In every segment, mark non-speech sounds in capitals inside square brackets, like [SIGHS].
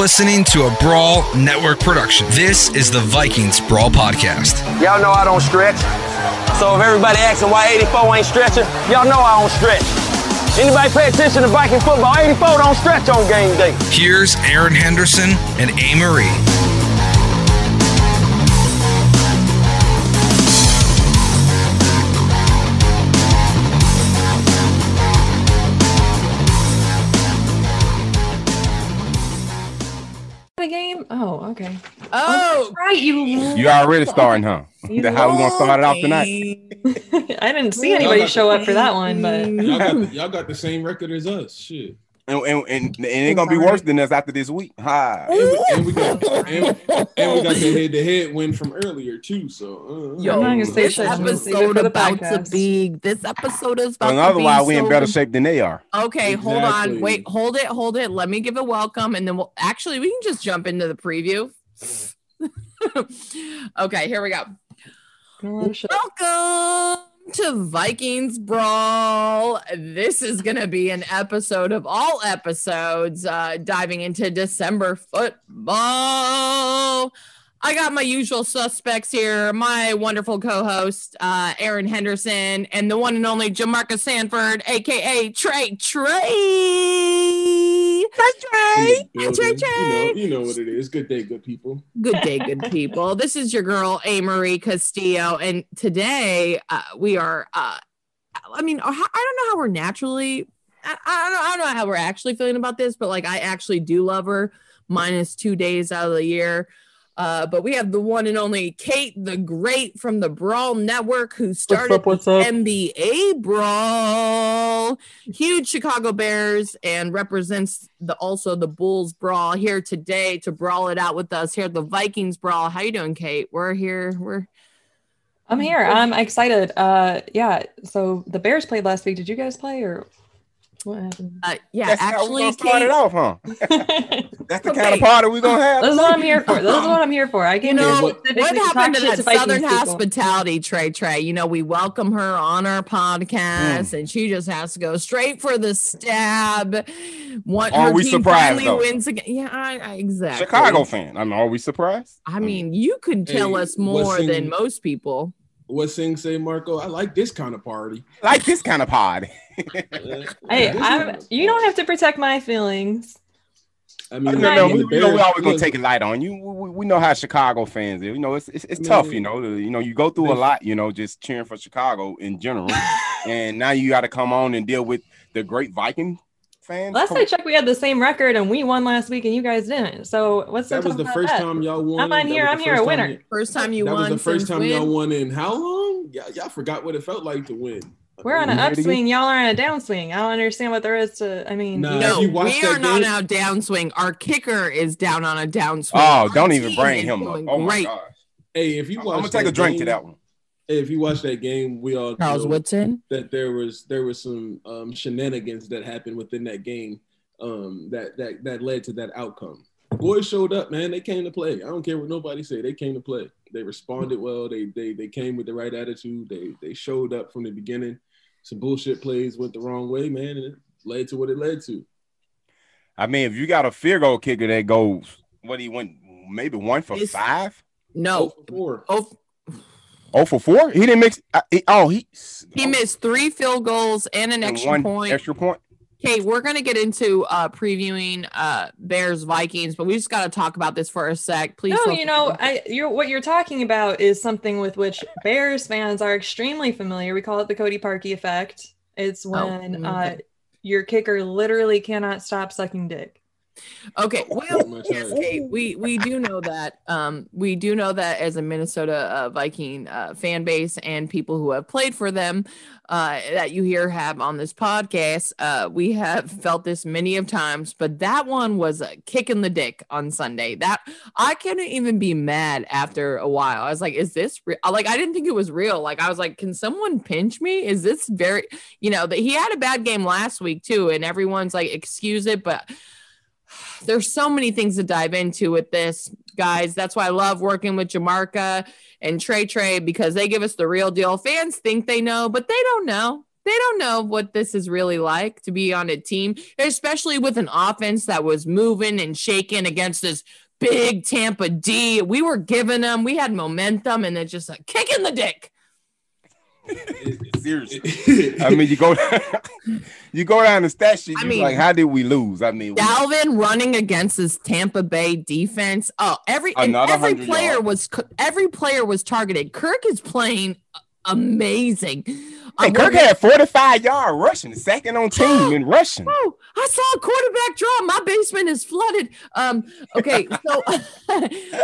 Listening to a Brawl Network production. This is the Vikings Brawl Podcast. Y'all know I don't stretch. So if everybody asking why 84 ain't stretching, y'all know I don't stretch. Anybody pay attention to Viking football? 84 don't stretch on game day. Here's Erin Henderson and A. Marie. The? Oh, okay. Oh, oh, right. You You already starting, huh? That's how we gonna start it off tonight. [LAUGHS] I didn't see anybody show up for that one, but [LAUGHS] Y'all got, the, y'all got the same record as us. Shit. And, and, and, and it ain't gonna be worse than us after this week. Hi. And we, and we got [LAUGHS] and, and we got the head to head win from earlier too. So uh, Yo, I'm not gonna say this shit. I'm gonna save it episode for the about to be. This episode is about And to be. otherwise, we in better shape than they are. Okay, hold on. Wait, hold it, hold it. Let me give a welcome, and then we'll actually we can just jump into the preview. [LAUGHS] okay, here we go. Welcome to Vikings Brawl. This is going to be an episode of all episodes uh, diving into December football. I got my usual suspects here my wonderful co host, uh, Erin Henderson, and the one and only Jamarca Sanford, aka Trey Trey. Trey Trey. building, Trey You know, Trey. you know what it is. Good day, good people. Good day, good people. [LAUGHS] This is your girl, A. Marie Castillo. And today uh, we are, uh, I mean, I don't know how we're naturally, I, I, don't I don't know how we're actually feeling about this, but like I actually do love her minus two days out of the year. Uh, but we have the one and only Kate the Great from the Brawl Network who started up, what's the? NBA Brawl, huge Chicago Bears, and represents the also the Bulls Brawl here today to brawl it out with us here at the Vikings Brawl. How you doing, Kate? We're here. We're I'm here. I'm excited. Uh, yeah. So the Bears played last week. Did you guys play or what happened? uh, yeah. That's how we actually, gonna start it Kate, off, huh? [LAUGHS] [LAUGHS] This That's the Okay. kind of party we're gonna have. is what I'm here for. This is what I'm here for. I can you came know here what specifically to happened to that Vikings Southern people. hospitality, Trey? Trey, you know we welcome her on our Mm. podcast, and she just has to go straight for the stab. One, Are we surprised, finally though? wins again. Yeah, I, I, exactly. Chicago fan. I mean, are we surprised? I mean, you could tell Hey, us more in- than most people. What Sing say, Marco? I like this kind of party. like this kind of party. [LAUGHS] Uh, Hey, I'm. You don't have to protect my feelings. I No, mean, no, I mean, we, the we know we Bears- always gonna take it light on you. We, we- we know how Chicago fans are. You know, it's it's, it's I tough. mean, You know, you know, you go through a lot. You know, just cheering for Chicago in general, [LAUGHS] and now you got to come on and deal with the great Viking fans. Last Come I checked, we had the same record, and we won last week, and you guys didn't. So what's That That was the first that? time y'all won. I'm on here, I'm here, a winner. time- First time you that won was the first since time when? y'all won in how long? y'all, y'all forgot what it felt like to win. We're on an upswing. Y'all are on a downswing. I don't understand what there is to. I mean, Nah, you if know, No, you we are not game- on a downswing. Our kicker is down on a downswing. Oh, Our don't even bring him up. doing Oh my great. gosh. Hey, if you watch, I'm gonna take a that drink to that one. Hey, if you watch that game, we all Charles know Woodson. that there was there was some um, shenanigans that happened within that game um, that that that led to that outcome. Boys showed up, man. They came to play. I don't care what nobody say. They came to play. They responded well. They they they came with the right attitude. They they showed up from the beginning. Some bullshit plays went the wrong way, man, and it led to what it led to. I mean, if you got a field goal kicker that goes, what he went maybe one for It's- five, No. Oh, for four. Oh, oh for four. He didn't mix. Uh, he, oh, he he missed three field goals and an and extra one point. Extra point. Okay, we're gonna get into uh previewing uh Bears Vikings, but we just gotta talk about this for a sec. Please. no, you know, I you're what you're talking about is something with which Bears fans are extremely familiar. We call it the Cody Parkey effect. It's Oh, when uh, your kicker literally cannot stop sucking dick. Okay, well, yes. Kate, we we do know that. Um, we do know that as a Minnesota uh, Viking uh, fan base and people who have played for them, uh, that you here have on this podcast, uh, we have felt this many of times. But that one was a kick in the dick on Sunday. That I couldn't even be mad after a while. I was like, "Is this real?" Like, I didn't think it was real. Like, I was like, "Can someone pinch me?" Is this very, you know, that he had a bad game last week too, and everyone's like, "Excuse it," but there's so many things to dive into with this, guys. That's why I love working with Jamarca and Trey Trey because they give us the real deal. Fans think they know, but they don't know. They don't know what this is really like to be on a team, especially with an offense that was moving and shaking against this big Tampa D. We were giving them, we had momentum, and it's just a kick in the dick. Seriously. [LAUGHS] I mean, you go [LAUGHS] you go down the stat sheet. I mean- like, how did we lose? I mean, we- Dalvin running against this Tampa Bay defense. Oh, every and every player yards. was every player was targeted. Kirk is playing amazing. hey, Kirk we're- had 45 yard rushing, second on [GASPS] team in rushing. Oh, I saw a quarterback draw. My basement is flooded. Um, okay, so [LAUGHS]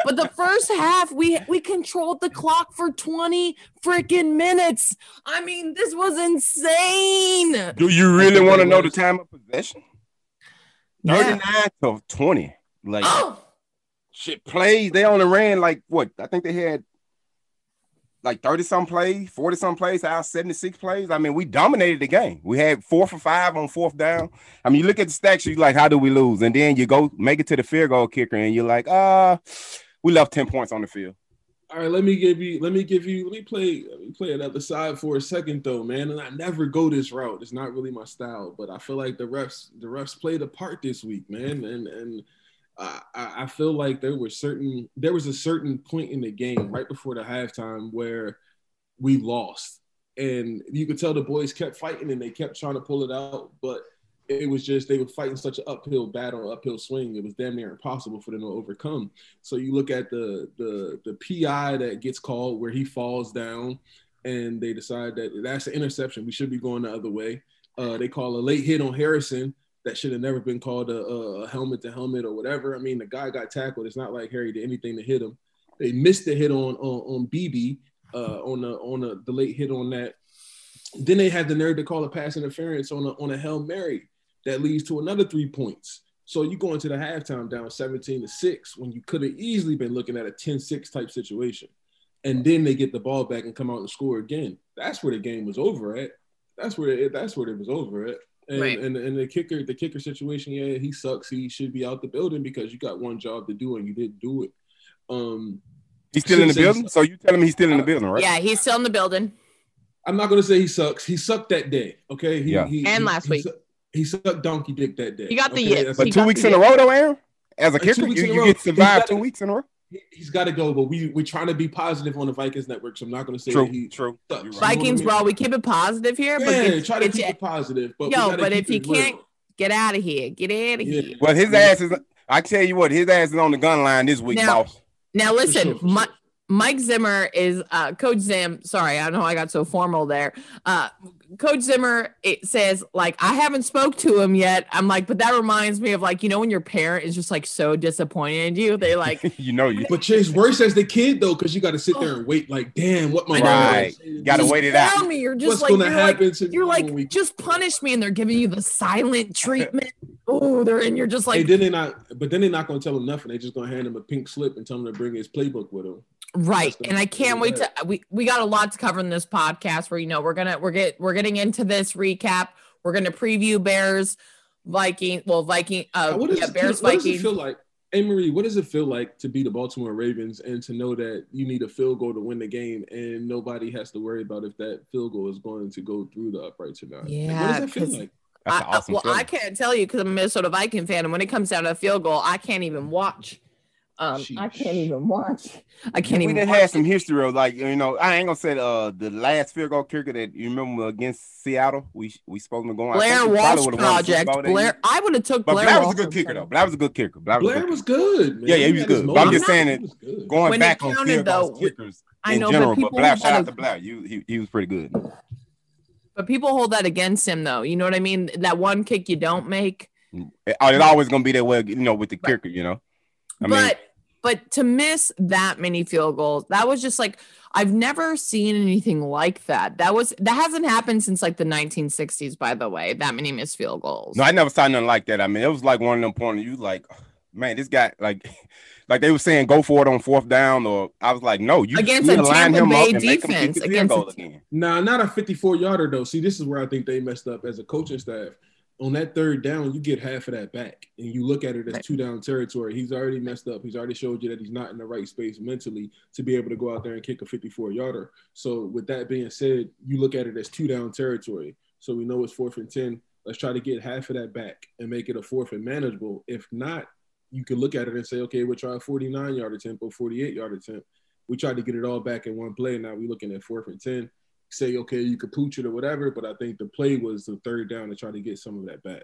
but the first half we we controlled the clock for 20 freaking minutes. I mean, this was insane. Do you really want to know the time of possession? Yeah. 39 to 20. Like Oh, [GASPS] shit plays. They only ran like what? I think they had like 30 some plays, 40 some plays, out 76 plays. I mean, we dominated the game. We had four for five on fourth down. I mean, you look at the stats, you're like, how do we lose? And then you go make it to the field goal kicker, and you're like, uh, we left 10 points on the field. All right, let me give you, let me give you, let me play, let me play another side for a second though, man. And I never go this route. It's not really my style, but I feel like the refs, the refs played a part this week, man. And and I, I feel like there were certain, there was a certain point in the game right before the halftime where we lost, and you could tell the boys kept fighting and they kept trying to pull it out, but it was just they were fighting such an uphill battle, uphill swing. It was damn near impossible for them to overcome. So you look at the the the PI that gets called where he falls down, and they decide that that's an interception. We should be going the other way. Uh, they call a late hit on Harrison that should have never been called a, a helmet to helmet or whatever. I mean, the guy got tackled. It's not like Harry did anything to hit him. They missed the hit on on, on BB uh, on the on the, the late hit on that. Then they had the nerve to call a pass interference on a on a hail mary that leads to another three points. So you go into the halftime down 17 to 6 when you could have easily been looking at a 10-6 type situation. And then they get the ball back and come out and score again. That's where the game was over at. That's where it, that's where it was over at. And, Right. and and the kicker, the kicker situation, yeah, he sucks. He should be out the building because you got one job to do and you didn't do it. Um, He's still in the building. So you telling me he's still in the building, right? yeah, he's still in the building. I'm not gonna say he sucks. He sucked that day. Okay. He, Yeah. he, And he- last he week. su- he sucked donkey dick that day. He got the okay? yips. But two weeks in a row, though, Erin. As a kicker, weeks you, in a you row. get survived two weeks in a row. He- He's got to go, but we we're trying to be positive on the Vikings network, so I'm not gonna say True, that he true. sucks. You're You know I Vikings, mean? bro, we keep it positive here, but Yeah, get, try to get keep it positive. But yo, but if you it real. can't get out of here, get out of Yeah. here. Well, his ass is. I tell you what, his ass is on the gun line this week, Now- boss. Now listen, sure, for Mi- sure. Mike Zimmer is uh, Coach Zim. Sorry, I don't know I got so formal there. Uh, Coach Zimmer it says like I haven't spoke to him yet. I'm like, but that reminds me of like you know when your parent is just like so disappointed in you. They like [LAUGHS] you know you. But it's worse as the kid though, because you got to sit there and oh. wait. Like, damn, what my Right. You gotta just wait it tell out. Me, you're just What's like gonna you're happen like, to you're like just punish me, and they're giving you the silent [LAUGHS] treatment. Oh, they're and you're just like then they not, but then they're not gonna tell him nothing. They're just gonna hand him a pink slip and tell him to bring his playbook with him. right. And I can't wait to we we got a lot to cover in this podcast. Where you know we're gonna we're get we're getting into this recap. We're gonna preview Bears, Viking. Well, Viking. Uh, what, is, yeah, Bears, what does it Vikings. feel like? Hey Marie, what does it feel like to be the Baltimore Ravens and to know that you need a field goal to win the game and nobody has to worry about if that field goal is going to go through the uprights or not? Like, Yeah, what does that feel like? That's I, an awesome well, feeling. I can't tell you because I'm a Minnesota Viking fan, and when it comes down to a field goal, I can't even watch. Um, I can't even watch. I can't we even. done watch had some history of like you know I ain't gonna say uh the last field goal kicker that you remember against Seattle we we supposed to go on. I Blair think we probably Walsh would've won the Super project. Blair. I would have took but Blair. Blair was a good kicker though. of- Blair was a good kicker. Blair was, Blair good was good. Man. Yeah, yeah, he was had good. But I'm just saying He it going When it back on counted, field goals though, kickers I in know, but general. But, people Blair, shout out to Blair. You he, he was pretty good. But people hold that against him, though. You know what I mean? That one kick you don't make. Oh, it's always gonna be that way, you know, with the kicker. You know, I mean, but but to miss that many field goals, that was just like I've never seen anything like that. That was that hasn't happened since like the 1960s. By the way, that many missed field goals. No, I never saw nothing like that. I mean, it was like one of them points you like, man, this guy like, [LAUGHS] like they were saying, go for it on fourth down, or I was like, no, you Against you a line Tampa him Bay up and make him kick defense, the against a- again. Nah, not a 54 yarder though. See, this is where I think they messed up as a coaching staff. On that third down, you get half of that back, and you look at it as two down territory. He's already messed up. He's already showed you that he's not in the right space mentally to be able to go out there and kick a 54 yarder. So, with that being said, you look at it as two down territory. So we know it's fourth and ten. Let's try to get half of that back and make it a fourth and manageable. If not, you could look at it and say, okay, we'll try a 49 yard attempt or 48 yard attempt. We tried to get it all back in one play. Now we're looking at fourth and 10. Say, okay, you could pooch it or whatever, but I think the play was the third down to try to get some of that back.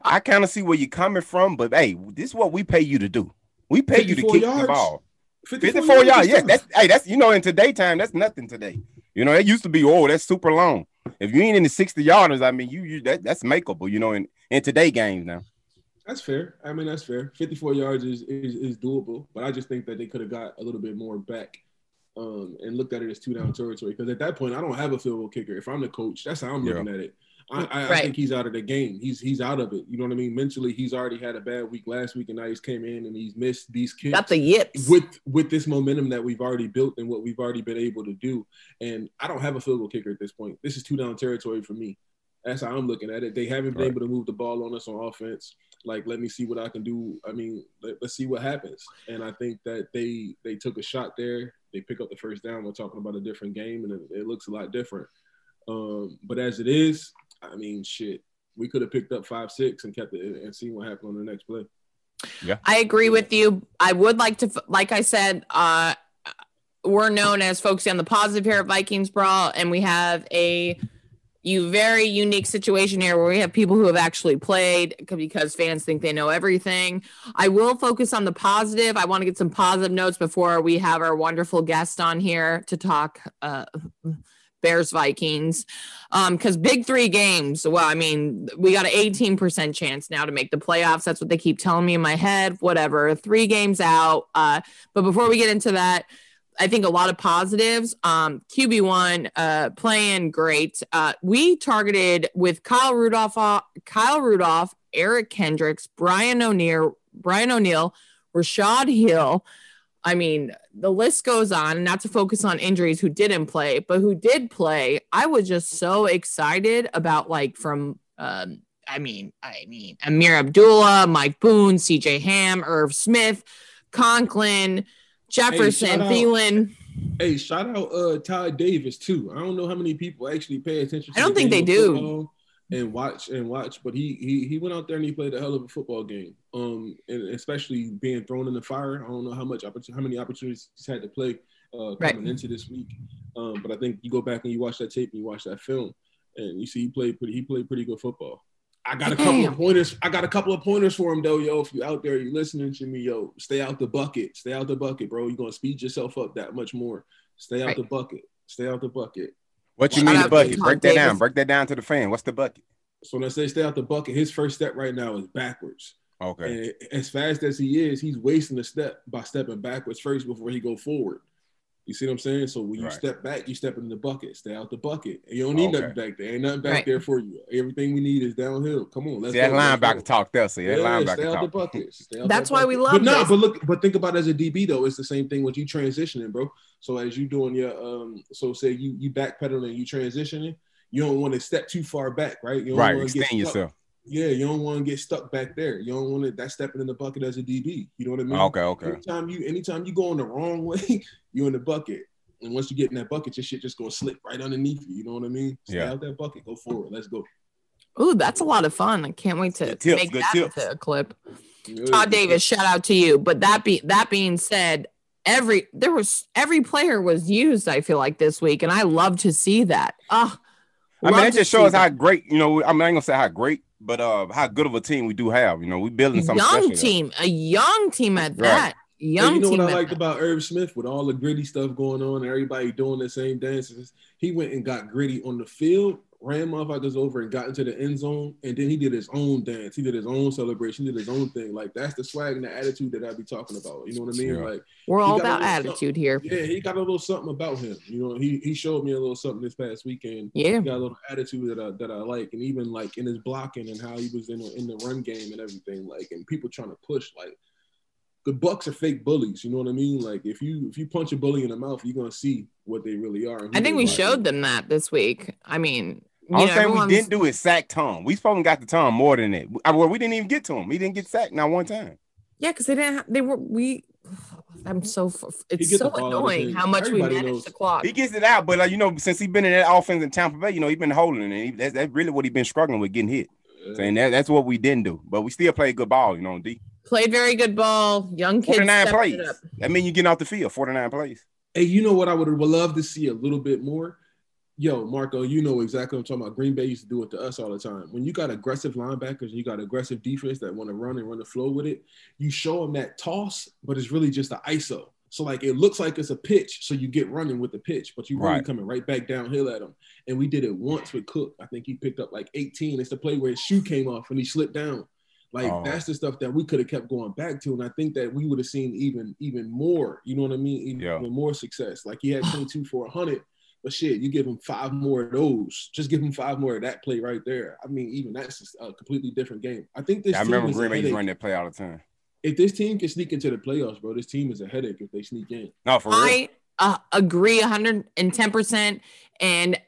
I kind of see where you're coming from, but hey, this is what we pay you to do. We pay you to 54 kick the ball. 54 54 yards, yeah. That's hey, that's you know, in today time, that's nothing today. You know, it used to be oh, that's super long. If you ain't in the 60 yarders, I mean, you you that that's makeable, you know, in, in today games now. That's fair. I mean, that's fair. 54 yards is, is is doable, but I just think that they could have got a little bit more back um, and looked at it as two down territory. Because at that point, I don't have a field goal kicker. If I'm the coach, that's how I'm Yeah. looking at it. I, I, I think he's out of the game. He's he's out of it. You know what I mean? Mentally, he's already had a bad week last week, and now he's came in and he's missed these kicks Got the yips. with with this momentum that we've already built and what we've already been able to do. And I don't have a field goal kicker at this point. This is two down territory for me. That's how I'm looking at it. They haven't been Right. able to move the ball on us on offense. Like, let me see what I can do. I mean, let, us see what happens. And I think that they they took a shot there. They pick up the first down. We're talking about a different game, and it, it looks a lot different. Um, but as it is, I mean, shit, we could have picked up five, six, and kept it and seen what happened on the next play. Yeah, I agree with you. I would like to, like I said, uh, we're known as focusing on the positive here at Vikings Brawl, and we have a you very unique situation here where we have people who have actually played because fans think they know everything. I will focus on the positive. I want to get some positive notes before we have our wonderful guest on here to talk uh, [LAUGHS] Bears Vikings. Um, because big three games, well, I mean, we got an 18% chance now to make the playoffs. That's what they keep telling me in my head. Whatever, three games out. Uh, but before we get into that, I think a lot of positives. Um, QB1 uh, playing great. Uh, we targeted with Kyle Rudolph, Kyle Rudolph, Eric Kendricks, Brian O'Neill, Brian O'Neill, Rashod Hill. I mean, the list goes on, not to focus on injuries who didn't play, but who did play. I was just so excited about like from um, I mean, I mean, Ameer Abdullah, Mike Boone, CJ Ham, Irv Smith, Conklin, Jefferson, out- Thielen. Hey, shout out uh Ty Davis too. I don't know how many people actually pay attention. To I don't think they do. And watch and watch, but he he he went out there and he played a hell of a football game. Um, and especially being thrown in the fire. I don't know how much how many opportunities he's had to play uh, coming Right. into this week. Um, but I think you go back and you watch that tape and you watch that film, and you see he played pretty. He played pretty good football. I got a couple Damn. of pointers. I got a couple of pointers for him though, yo. If you out there, you listening to me, yo, stay out the bucket. Stay out the bucket, bro. You're gonna speed yourself up that much more. Stay out Right. the bucket. Stay out the bucket. What you Shout mean the to bucket? Break that down. Break that down to the fan. What's the bucket? So when I say stay out the bucket, his first step right now is backwards. Okay. And as fast as he is, he's wasting a step by stepping backwards first before he go forward. You see what I'm saying? So when you Right. step back, you step in the bucket. Stay out the bucket. And you don't need Okay. nothing back there. Ain't nothing back Right. there for you. Everything we need is downhill. Come on, let's See that go, let's linebacker go. talk there. See that Yeah, linebacker stay out the bucket. [LAUGHS] Stay out That's that why we love But no, this. but look, but think about it as a DB though. It's the same thing with you transitioning, bro. So as you doing your um, so say you you backpedaling, you transitioning, you don't want to step too far back, right? You don't Right. wanna Extend stuck. yourself. Yeah, you don't want to get stuck back there. You don't want to that stepping in the bucket as a DB. You know what I mean? Okay. Okay. Anytime you anytime you go in the wrong [LAUGHS] way, you're in the bucket. And once you get in that bucket, your shit just gonna slip right underneath you. You know what I mean? Stay Yeah. out that bucket. Go forward. Let's go. Ooh, that's a lot of fun. I can't wait to Good make good that tips. into a clip. Yeah. Todd Davis, shout out to you. But that be that being said, every there was every player was used. I feel like this week, and I love to see that. Oh, I mean, it just shows how great, you know, I mean, I ain't gonna say how great, but uh how good of a team we do have. You know, we building something young special. there. team, a young team at Right. that. Hey, Young you know team. what I liked that. about Irv Smith with all the gritty stuff going on, and everybody doing the same dances. He went and got gritty on the field, ran motherfuckers over, and got into the end zone, and then he did his own dance. He did his own celebration. He did his own thing. Like that's the swag and the attitude that I be talking about. You know what I mean? Yeah. Like We're all about little attitude here. yeah, he got a little something about him. You know, he he showed me a little something this past weekend. Yeah. He got a little attitude that I that I like, and even like in his blocking and how he was in the, in the run game and everything. Like, and people trying to push like the Bucks are fake bullies. You know what I mean? Like, if you if you punch a bully in the mouth, you're gonna see what they really are. I think we are. showed them that this week. I mean, you Only know, thing we didn't do is sack Tom. We probably got the Tom more than it. I, well, we didn't even get to him. He didn't get sacked not one time. Yeah, because they didn't. Have, they were. We. [SIGHS] I'm so. It's so the ball out of annoying how hands. much we Everybody manage knows. the clock. He gets it out, but like you know, since he's been in that offense in Tampa Bay, you know, he's been holding it, and he, that's, that's really what he's been struggling with getting hit. Saying that that's what we didn't do, but we still played good ball, you know. D Played very good ball. Young kids. forty nine stepped plays. it up. That means you're getting off the field forty nine plays. Hey, you know what I would have loved to see a little bit more? Yo, Marco, you know exactly what I'm talking about. Green Bay used to do it to us all the time. When you got aggressive linebackers and you got aggressive defense that want to run and run the flow with it, you show them that toss, but it's really just an ISO. So like it looks like it's a pitch, so you get running with the pitch, but you really Right. coming right back downhill at them. And we did it once with Cook. I think he picked up like 18. It's the play where his shoe came off and he slipped down. Like Oh. that's the stuff that we could have kept going back to, and I think that we would have seen even even more. You know what I mean? Even, Yeah. even more success. Like he had 22 for 100, but shit, you give him five more of those. Just give him five more of that play right there. I mean, even that's just a completely different game. I think this. I team remember is Green Bay used to headache. run that play all the time. If this team can sneak into the playoffs, bro, this team is a headache if they sneak in. No, for real. I uh, agree 110%. And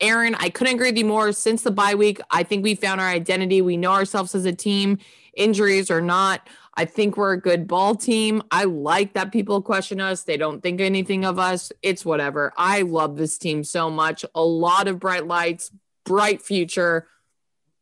Erin, I couldn't agree with you more. Since the bye week, I think we found our identity. We know ourselves as a team, injuries or not. I think we're a good ball team. I like that people question us. They don't think anything of us. It's whatever. I love this team so much. A lot of bright lights, bright future.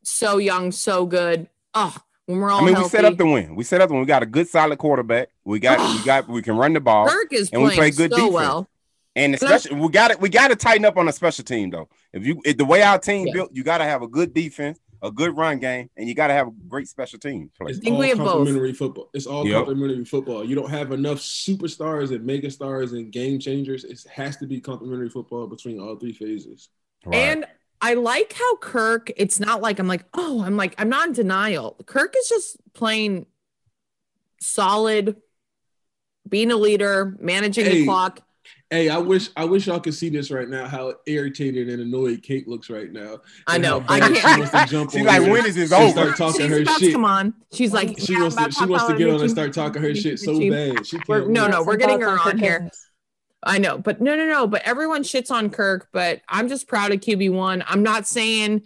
So young, so good. Oh, when we're all I mean, healthy. we set up the win. We set up the win. We got a good, solid quarterback. We got, we got, we can run the ball, Kirk is and we playing play good so defense. well. And especially, we got it. We got to tighten up on a special team though. If you, if the way our team Yeah. built, you got to have a good defense, a good run game, and you got to have a great special team play. It's think all we have both. complimentary football. It's all Yep. complimentary football. You don't have enough superstars and mega stars and game changers. It has to be complementary football between all three phases. And I like how Kirk, it's not like I'm like, oh, I'm like, I'm not in denial. Kirk is just playing solid, being a leader, managing the clock. Hey, I wish I wish y'all could see this right now. How irritated and annoyed Kate looks right now. I know. I can't- She wants to jump [LAUGHS] She's on like, here when is this and over? Start talking She's her about to shit. come on. She's like, She yeah, wants to she wants to get on and start talking her shit so She- bad. She can't. no, wait. no, we're getting her on here. I know, but no, no, no. But everyone shits on Kirk. But I'm just proud of QB one. I'm not saying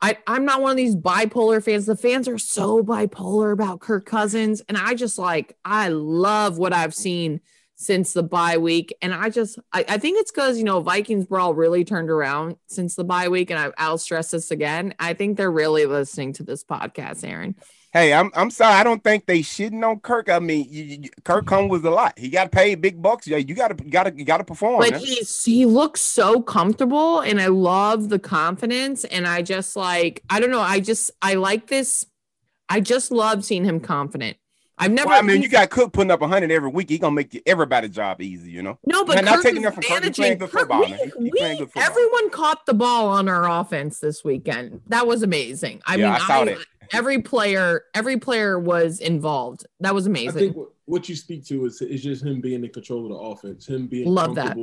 I, I'm not one of these bipolar fans. The fans are so bipolar about Kirk Cousins, and I just like I love what I've seen since the bye week, and I just I, I think it's because you know Vikings brawl really turned around since the bye week, and I, I'll stress this again. I think they're really listening to this podcast, Erin. Hey, I'm I'm sorry. I don't think they shitting on Kirk. I mean, you, you, Kirk come with a lot. He got paid big bucks. Yeah, you got to got to you got to perform. but man. he's he looks so comfortable and i love the confidence and i just like i don't know i just i like this i just love seeing him confident I've never. Well, I mean, you got Cook putting up 100 every week. He gonna make everybody's job easy, you know. No, but Man, not taking is that from Kirk. He managing. playing good Kirk- football, we- He, he we- playing good football. everyone caught the ball on our offense this weekend. That was amazing. I Yeah, mean, I saw that. [LAUGHS] every player, every player was involved. That was I amazing. think what, what you speak to is is just him being in control of the offense, him being Love that.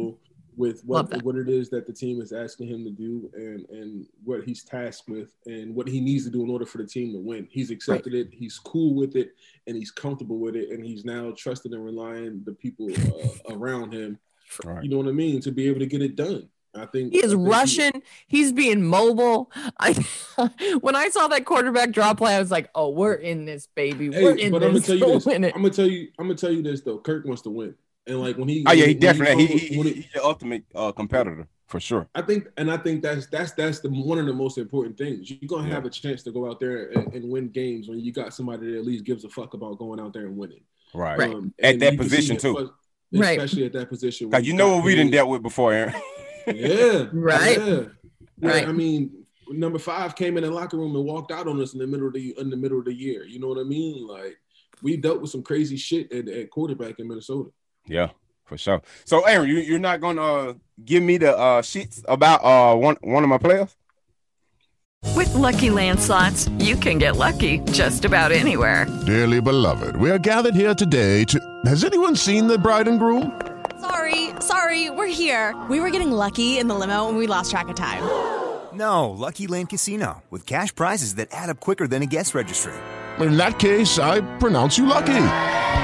With what what it is that the team is asking him to do and and what he's tasked with and what he needs to do in order for the team to win. He's accepted it, he's cool with it, and he's comfortable with it, and he's now trusting and relying the people uh, [LAUGHS] around him. Right. You know what I mean to be able to get it done. I think He is think rushing. He's being mobile. I [LAUGHS] when I saw that quarterback draw play, I was like, "Oh, we're in this, baby. We're Hey, in but I'm gonna this. tell you [LAUGHS] this. I'm gonna tell you. I'm gonna tell you this though. Kirk wants to win, and like when he. Oh yeah, he when definitely he, fumbled- he, when he's the ultimate uh, competitor for sure. I think, and I think that's that's that's the one of the most important things. You're gonna Yeah. have a chance to go out there and, and win games when you got somebody that at least gives a fuck about going out there and winning. Right. Right. Um, At that you can see position, too. but- Right. Especially at that position. when Cause you know what we didn't paid. dealt with before, Erin. Yeah. [LAUGHS] Right. Yeah. Yeah, Right. I mean, number five came in the locker room and walked out on us in the middle of the in the middle of the year. You know what I mean? Like we dealt with some crazy shit at, at quarterback in Minnesota. Yeah, for sure. So Erin, you, you're not gonna uh, give me the uh, sheets about uh one one of my players? With Lucky Land slots, you can get lucky just about anywhere. Dearly beloved, we are gathered here today to. Has anyone seen the bride and groom? Sorry, sorry, we're here. We were getting lucky in the limo and we lost track of time. [GASPS] No, Lucky Land Casino, with cash prizes that add up quicker than a guest registry. In that case, I pronounce you lucky.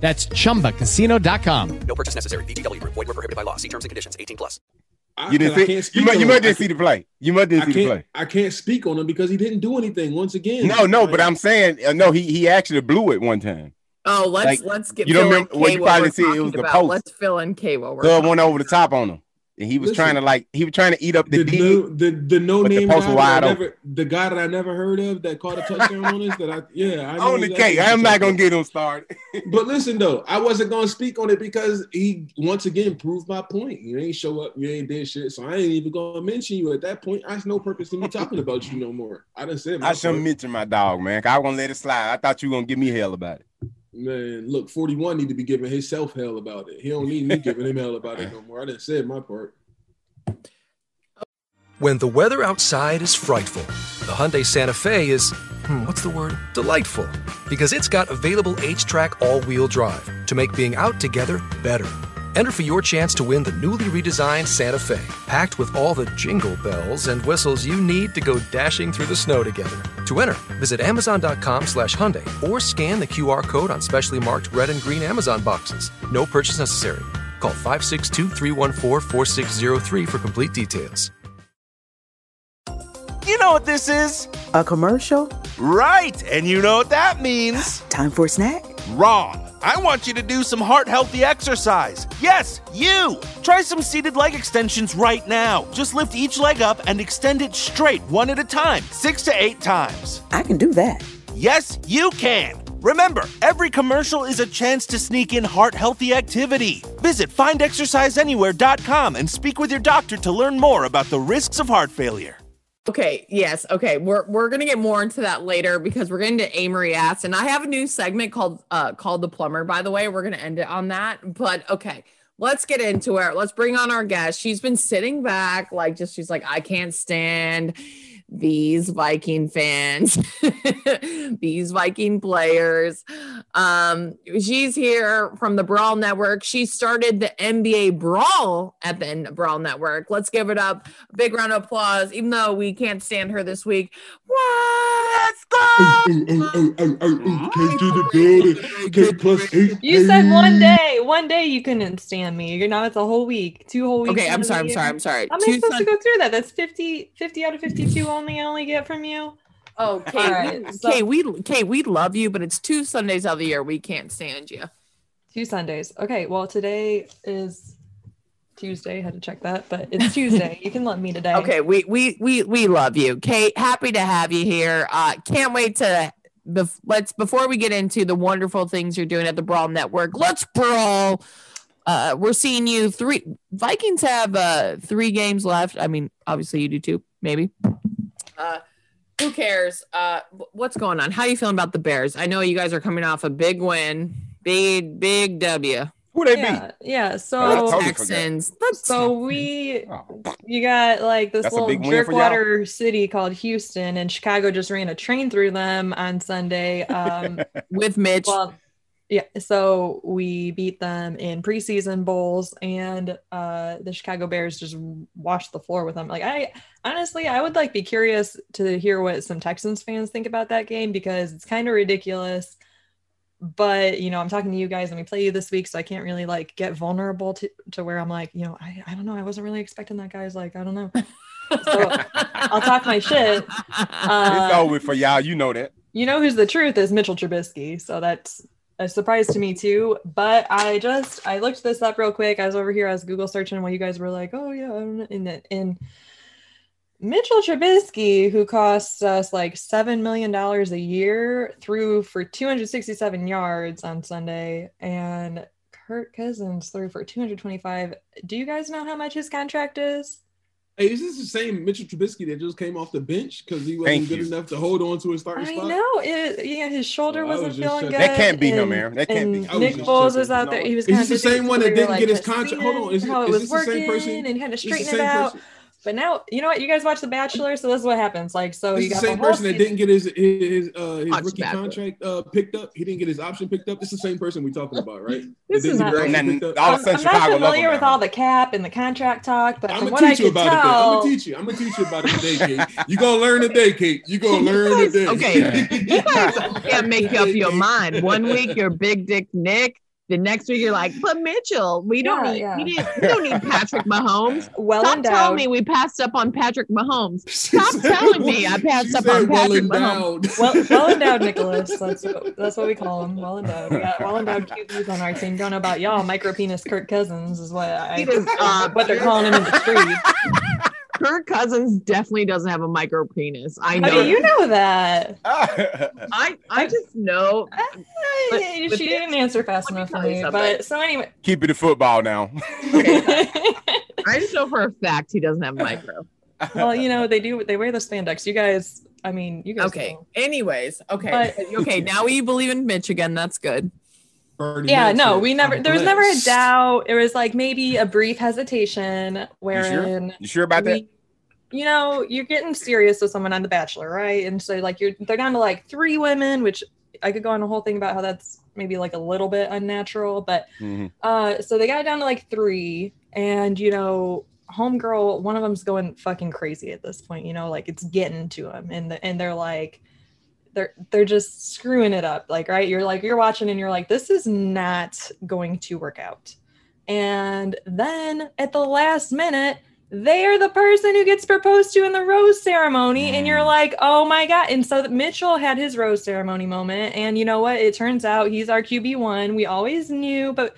That's chumbacasino.com. No purchase necessary. VGW Group. Void were prohibited by law. See terms and conditions. 18 plus. I, You didn't see you might you might didn't see the play. You might didn't I see the can't, play. I can't speak on him because he didn't do anything once again. No, no, but I'm saying uh, no. He he actually blew it one time. Oh, let's Like, let's get. you don't fill in remember- well, you what probably we're see it talking was the about. post. Let's fill in K what we're. Thug talking went over the top on him, and he was Listen. trying to like he was trying to eat up the the, D. the the no the name post guy I never, the guy that I never heard of that caught a touchdown on us. That I [LAUGHS] yeah, I know on the exactly cake. what I'm not gonna get him started. [LAUGHS] But listen though, I wasn't gonna speak on it because he once again proved my point. You ain't show up, you ain't did shit, so I ain't even gonna mention you at that point. There's no purpose in me talking about you no more. I done said my I shouldn't mention my dog, man. I gonna let it slide. I thought you were gonna give me hell about it. Man, look, 41 need to be giving himself hell about it. He don't need me giving him hell about it no more. I didn't say my part. When the weather outside is frightful, the Hyundai Santa Fe is, hmm, what's the word? Delightful. Because it's got available HTRAC all wheel drive to make being out together better. Enter for your chance to win the newly redesigned Santa Fe, packed with all the jingle bells and whistles you need to go dashing through the snow together. To enter, visit Amazon.com slash Hyundai or scan the QR code on specially marked red and green Amazon boxes. No purchase necessary. Call 562 314 4603 for complete details. You know what this is? A commercial? Right, and you know what that means. [GASPS] Time for a snack? Wrong. I want you to do some heart healthy exercise. Yes, you! Try some seated leg extensions right now. Just lift each leg up and extend it straight, one at a time, six to eight times. I can do that. Yes, you can. Remember, every commercial is a chance to sneak in heart healthy activity. Visit findexerciseanywhere.com and speak with your doctor to learn more about the risks of heart failure. Okay, yes, okay. We're we're gonna get more into that later because we're getting to Amory ass, and I have a new segment called uh called the plumber. By the way, we're gonna end it on that. But okay, let's get into it. Let's bring on our guest. She's been sitting back, like just she's like, I can't stand these Viking fans, [LAUGHS] these Viking players. Um, she's here from the Brawl Network. She started the NBA Brawl at the N- Brawl Network. Let's give it up. A big round of applause, even though we can't stand her this week. Let's go! You said one day, one day you couldn't stand me. You're now it's a whole week, two whole weeks. Okay, I'm out of sorry, I'm sorry. I'm sorry. How am I supposed sun- to go through that? That's 50, 50 out of 52 on only I only get from you. Oh, Kate, All right, we, so- Kate, we, Kate, we love you, but it's two Sundays out of the year we can't stand you. Two Sundays. Okay, well today is Tuesday. I Had to check that, but it's Tuesday. you can let me today. [LAUGHS] Okay, we we we we love you, Kate. Happy to have you here. Uh, can't wait to. Bef- let's before we get into the wonderful things you're doing at the Brawl Network. Let's brawl. Uh, we're seeing you three. Vikings have uh three games left. I mean, obviously you do too. Maybe. Uh, who cares? Uh, what's going on? How are you feeling about the Bears? I know you guys are coming off a big win, big big W. Who they yeah, Yeah, Oh, so totally Texans. so we you got like this That's little big win for y'all. jerkwater city called Houston, and Chicago just ran a train through them on Sunday. Um, [LAUGHS] with Mitch. Well, yeah, so we beat them in preseason bowls, and uh, the Chicago Bears just washed the floor with them. Like I honestly, I would like be curious to hear what some Texans fans think about that game because it's kind of ridiculous. But you know, I'm talking to you guys, and we play you this week, so I can't really like get vulnerable to to where I'm like, you know, I, I don't know, I wasn't really expecting that guy's like, I don't know. So [LAUGHS] I'll talk my shit. Uh, it's over for y'all. You know that. you know who's the truth is Mitchell Trubisky. So that's a surprise to me too. But I just I looked this up real quick. I was over here, I was Google searching while you guys were like, oh yeah, and then- Mitchell Trubisky, who costs us like seven million dollars a year, threw for 267 yards on Sunday, and Kirk Cousins threw for 225. Do you guys know how much his contract is? Hey, is this the same Mitchell Trubisky that just came off the bench because he wasn't Thank good you. enough to hold on to his starting I spot? know. It, yeah, his shoulder oh, I wasn't was feeling good. That can't be him, and- man. That can't be. and I Nick just Foles was out No. there. He was Is kind this of the same one that didn't get his contract? contract? Hold on, is it- how it is was this the same person? and kind of Is straighten it out. person? But now, you know what? You guys watch The Bachelor, so this is what happens. Like, so This you got the same the whole person that didn't get his his uh, his Watch rookie Bachelor. contract uh, picked up. He didn't get his option picked up. It's the same person we're talking about, right? [LAUGHS] This That is didn't not- And then all of a I'm, sudden, I'm Chicago not familiar with all the cap and the contract talk, but I'm gonna what I teach you could about it. I'm gonna teach you. I'm gonna teach you about it today, Kate. You gonna learn today, Kate. You gonna [LAUGHS] learn today. Okay, [LAUGHS] you guys can't make up your mind. One week you're big dick Nick. The next week you're like, but Mitchell, we don't Yeah, need yeah. we, didn't, we don't need [LAUGHS] Patrick Mahomes. well Stop endowed. telling me we passed up on Patrick Mahomes. [LAUGHS] Stop telling me I passed up said on well Patrick Mahomes. [LAUGHS] well, well endowed, Nicholas. That's what, that's what we call him. Well endowed. We got well endowed QBs on our team. Don't know about y'all. Micro penis Kirk Cousins is what I He does, uh, what they're calling him in the street. Kirk Cousins definitely doesn't have a micro penis. I know. How know. do you know that? [LAUGHS] I I just know. But- [LAUGHS] Eh, but she didn't answer fast enough for me. But so anyway, Keep it a football now. [LAUGHS] I just know for a fact he doesn't have micro. well, you know they do. They wear the spandex. You guys. I mean, you guys. Okay. know. Anyways, okay. But- okay. Now we believe in Mitch again. That's good. Bernie Yeah, no, we never. There was never a doubt. It was like maybe a brief hesitation, You sure? You sure about that? you know, you're getting serious with someone on The Bachelor, right? And so like you're they're down to like three women, which I could go on a whole thing about how that's maybe like a little bit unnatural, but Mhm. uh so they got it down to like three, and you know, homegirl, one of them's going fucking crazy at this point, you know, like it's getting to them, and the, and they're like they're they're just screwing it up like right? You're like you're watching and you're like this is not going to work out. And then at the last minute they are the person who gets proposed to in the rose ceremony and you're mm. like oh my god. And so mitchell had his rose ceremony moment and you know what? It turns out he's our qb1 we always knew but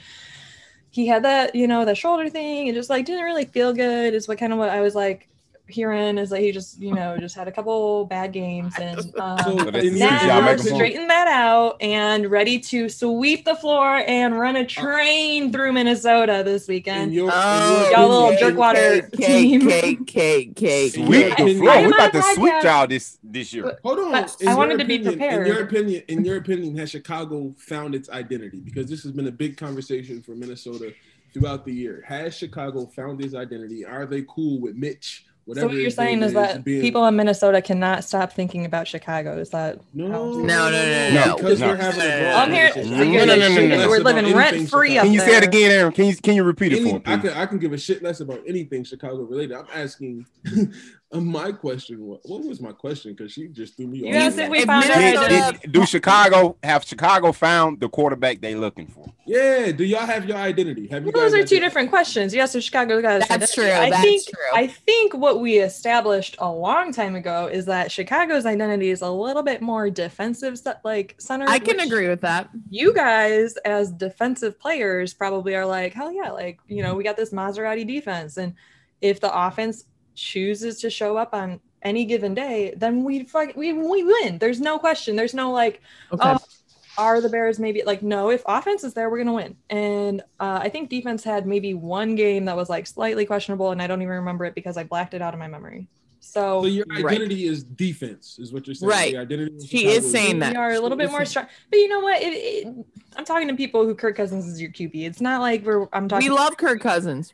he had that you know the shoulder thing and just like didn't really feel good is what kind of what i was like hearing is that he just you know just had a couple bad games and [LAUGHS] um, So, But that's in the your- truth, y'all now make a straighten that out and ready to sweep the floor and run a train through Minnesota this weekend. your, in Oh, Y'all little opinion- jerkwater Cake, team. cake, cake, cake. In Sweep your the floor. We am about to a sweep podcast. y'all this this year. Hold on. But I your wanted to be opinion- In your prepared. opinion, in your opinion, has Chicago found its identity? Because this has been a big conversation for Minnesota throughout the year. Has Chicago found its identity? Are they cool with Mitch? So what you're saying name is that being- people in Minnesota cannot stop thinking about Chicago. Is that No, how- No, no, no, No, Because no. we're having a broad I'm here. conversation. So I you're can No, give no, a no, shit no, less no. We're about living anything rent free up Can you there. say it again, Erin? Can you can you repeat it Any, for me? I please? could I can give a shit less about anything Chicago related. I'm asking [LAUGHS] Uh, my question was, what was my question? Because she just threw me You off. asked if we found Minnesota- Did- uh, do Chicago have Chicago found the quarterback they looking for? Yeah. Do y'all have your identity? Have you Well, those are two different questions. Yes, the Chicago guys. That's identity. true, I that's think, true. I think what we established a long time ago is that Chicago's identity is a little bit more defensive, like center. I can agree with that. You guys, as defensive players, probably are like, hell yeah, like you know, we got this Maserati defense, and if the offense chooses to show up on any given day, then we fuck, we we win. There's no question. There's no like, Okay. oh, are the Bears maybe like no? If offense is there, we're gonna win. And uh, I think defense had maybe one game that was like slightly questionable, and I don't even remember it because I blacked it out of my memory. So, So your Right. identity is defense, is what you're saying. Right. The identity of She Chicago is saying that. we are a little bit more strong. But you know what? It, it, I'm talking to people who Kirk Cousins is your QB. It's not like we're. I'm talking. We love Kirk Cousins.